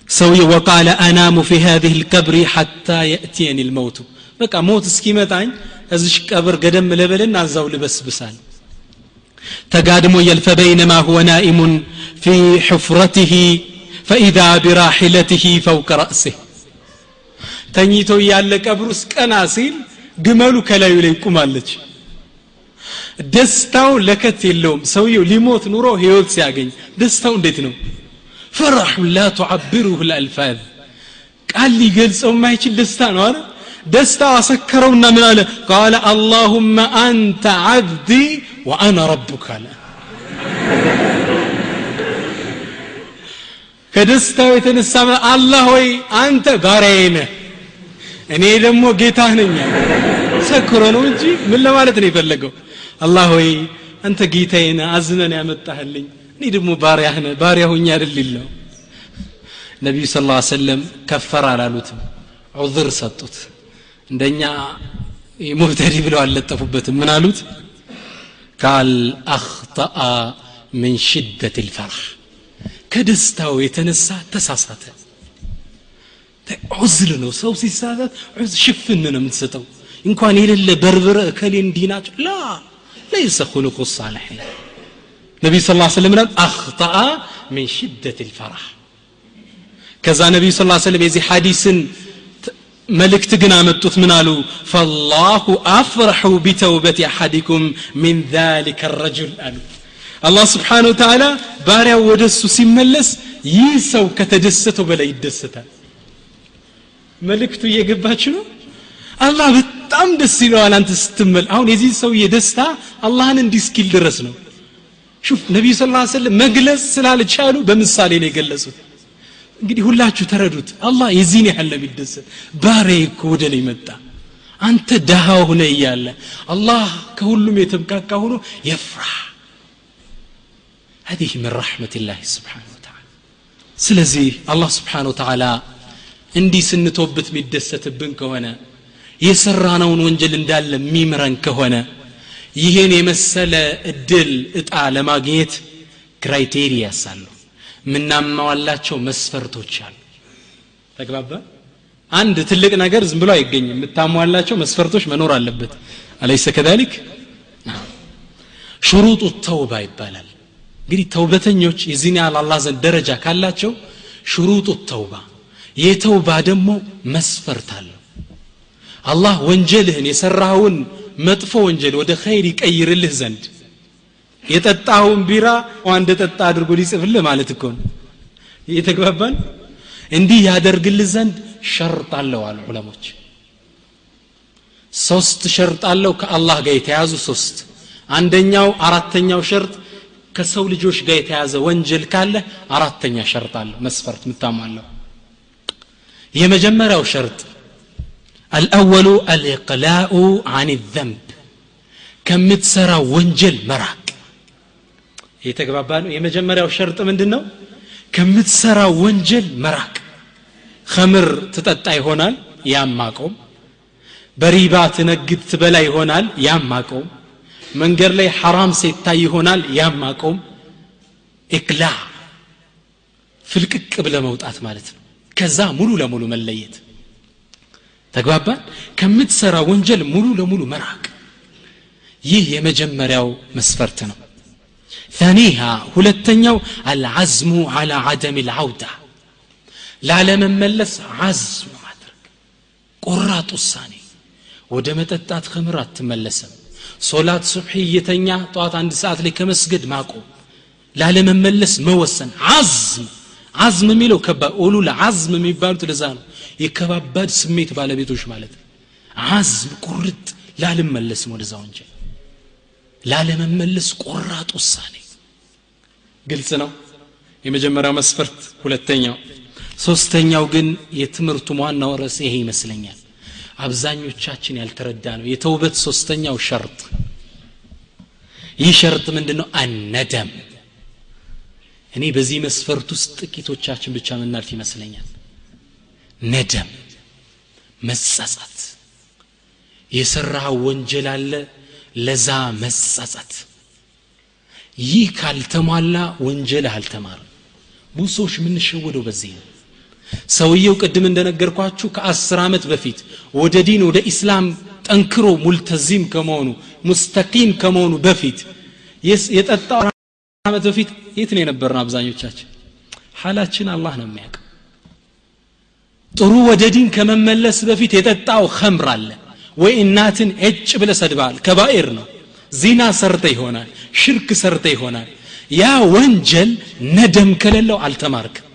ሰውየው ወቃለ አናሙ ፊ ሀዚህ ልቀብሪ ሐታ የእትየን ልመውቱ። በቃ ሞት እስኪመጣኝ እዚሽ ቀብር ገደም ልበልና አዛው ልበስብሳል። ተጋድሞ የልፈ በይነማ ሁወ ናኢሙን ፊ ሕፍረትህ ፈኢዛ ቢራሒለትህ ፈውቀ ረእስህ ተኝቶ እያለ ቀብር ውስጥ ቀና ሲል ግመሉ ከላዩ ላይ ቁማለች ደስታው ለከት የለውም። ሰውየው ሊሞት ኑሮ ህይወት ሲያገኝ ደስታው እንዴት ነው? ፈራሑ ላ ቱዓብሩሁ ልአልፋዝ ቃል ሊገልጸው የማይችል ደስታ ነው አረ ደስታው አሰከረውና ምን አለ? ቃለ አላሁመ አንተ ዓብዲ ወአና ረቡክ አለ። ከደስታው የተነሳ አላህ ወይ አንተ ባሪያዬ ነህ እኔ ደግሞ ጌታህ ነኝ ሰክሮ ነው እንጂ ምን ለማለት ነው የፈለገው? አላህ ወይ አንተ ጌታዬ አዝነን ያመጣህልኝ እኔ ደግሞ ባሪያህ ነህ ባሪያ ሆኜ አይደል ይለው ነቢዩ ስ ላ ሰለም ከፈር አላሉትም ዑዝር ሰጡት እንደኛ ሙብተዲ ብለው አልለጠፉበትም ምን አሉት ቃል አክጠአ ምን ሽደት ልፈርህ ከደስታው የተነሳ ተሳሳተ ዑዝር ነው ሰው ሲሳሳት ሽፍን ነው የምትሰጠው እንኳን የሌለ በርብረ እከሌ እንዲህ ናቸው ላ ለይሰ ሁልቁ ሳልሕ ነቢይ ስ ስለም ይላል አክጠአ ምን ሽደት ልፈራህ ከዛ ነቢዩ ስ ስለም የዚህ ሐዲስን መልእክት ግን አመጡት ምን አሉ? ፈላሁ አፍረሑ ቢተውበት አሐዲኩም ምን ذሊከ ረጁል አሉ። አላህ ስብሓን ወተዓላ ባሪያው ወደ እሱ ሲመለስ ይህ ሰው ከተደሰተው በላይ ይደሰታል። መልእክቱ እየገባችሁ ነው? አላህ በጣም ደስ ይለዋል አንተ ስትመል። አሁን የዚህ ሰው የደስታ አላህን እንዲስኪል ድረስ ነው። ሹፍ ነቢዩ ስ ሰለም መግለጽ ስላልቻሉ በምሳሌ ነው የገለጹት እንግዲህ ሁላችሁ ተረዱት አላህ የዚህን ያህል ነው የሚደሰት ባሬ እኮ ወደ እኔ መጣ አንተ ድሃ ሆነ እያለ አላህ ከሁሉም የተብቃቃ ሆኖ የፍራህ هذه من رحمة الله سبحانه وتعالى ስለዚህ አላህ ስብሓን ወተዓላ እንዲህ ስንቶብት የሚደሰትብን ከሆነ የሰራነውን ወንጀል እንዳለ የሚምረን ከሆነ ይህን የመሰለ እድል እጣ ለማግኘት ክራይቴሪያስ አለው የምናማዋላቸው መስፈርቶች አሉ። ተግባባ? አንድ ትልቅ ነገር ዝም ብሎ አይገኝም። የምታሟላቸው መስፈርቶች መኖር አለበት። አለይሰ ከዛሊክ? ሹሩጡ ተውባ ይባላል። እንግዲህ ተውበተኞች የዚህን ያህል አላህ ዘንድ ደረጃ ካላቸው ሽሩጡ ተውባ። የተውባ ደግሞ መስፈርት አለው። አላህ ወንጀልህን የሰራኸውን መጥፎ ወንጀል ወደ ኸይር ይቀይርልህ ዘንድ የጠጣኸውን ቢራ እንደ ጠጣ አድርጎ ሊጽፍልህ ማለት እኮ ነው። እየተግባባን? እንዲህ ያደርግልህ ዘንድ ሸርጥ አለው አሉ ዑለሞች። ሶስት ሸርጥ አለው ከአላህ ጋር የተያዙ ሶስት። አንደኛው አራተኛው ሸርጥ ከሰው ልጆች ጋር የተያዘ ወንጀል ካለ አራተኛ ሸርጥ አለው። መስፈርት ምታሟለው የመጀመሪያው ሸርጥ አልአወሉ አልኢቅላኡ አን ዘንብ ከምትሰራ ወንጀል መራቅ የተግባባ ነው የመጀመሪያው ሸርጥ ምንድን ነው ከምትሰራ ወንጀል መራቅ ከምር ትጠጣ ይሆናል ያም ማቆም በሪባ ትነግድ ትበላ ይሆናል ያም ማቆም መንገድ ላይ ሐራም ሲታይ ይሆናል ያም ማቆም ኢቅላ ፍልቅቅ ብለ መውጣት ማለት ነው ከዛ ሙሉ ለሙሉ መለየት ተግባባን ከምትሰራ ወንጀል ሙሉ ለሙሉ መራቅ ይህ የመጀመሪያው መስፈርት ነው ثانيها ሁለተኛው አልዓዝሙ على عدم العودة ላለመመለስ ዓዝም ማድረግ ቆራጥ ውሳኔ ወደ መጠጣት ከምር አትመለሰም ሶላት ሱብሒ እየተኛ ጠዋት አንድ ሰዓት ላይ ከመስገድ ማቆም ላለመመለስ መወሰን አዝም አዝም የሚለው ከባድ ኡሉል አዝም የሚባሉት ለዛ ነው የከባባድ ስሜት ባለቤቶች ማለት አዝም ቁርጥ ላልመለስም ወደዛ ወንጀል ላለመመለስ ቆራጥ ውሳኔ። ግልጽ ነው። የመጀመሪያው መስፈርት ሁለተኛው። ሶስተኛው ግን የትምህርቱ ዋናው ርዕስ ይሄ ይመስለኛል። አብዛኞቻችን ያልተረዳ ነው የተውበት ሶስተኛው ሸርጥ። ይህ ሸርጥ ምንድን ነው አነደም። እኔ በዚህ መስፈርት ውስጥ ጥቂቶቻችን ብቻ ምናልፍ ይመስለኛል ነደም መጸጸት። የሰራው ወንጀል አለ ለዛ መጸጸት። ይህ ካልተሟላ ወንጀልህ አልተማርም። ብዙ ሰዎች የምንሸወደው በዚህ ነው። ሰውየው ቅድም እንደነገርኳችሁ ከአስር ዓመት በፊት ወደ ዲን ወደ ኢስላም ጠንክሮ ሙልተዚም ከመሆኑ ሙስተቂም ከመሆኑ በፊት የጠጣው ዓመት በፊት የት ነው የነበርን አብዛኞቻችን? ሐላችን አላህ ነው የሚያውቅ ጥሩ ወደ ዲን ከመመለስ በፊት የጠጣው ኸምር አለ። ወይ እናትን እጭ ብለ ሰድባል። ከባኤር ነው። ዚና ሰርተ ይሆናል። ሽርክ ሰርተ ይሆናል። ያ ወንጀል ነደም ከሌለው አልተማርክም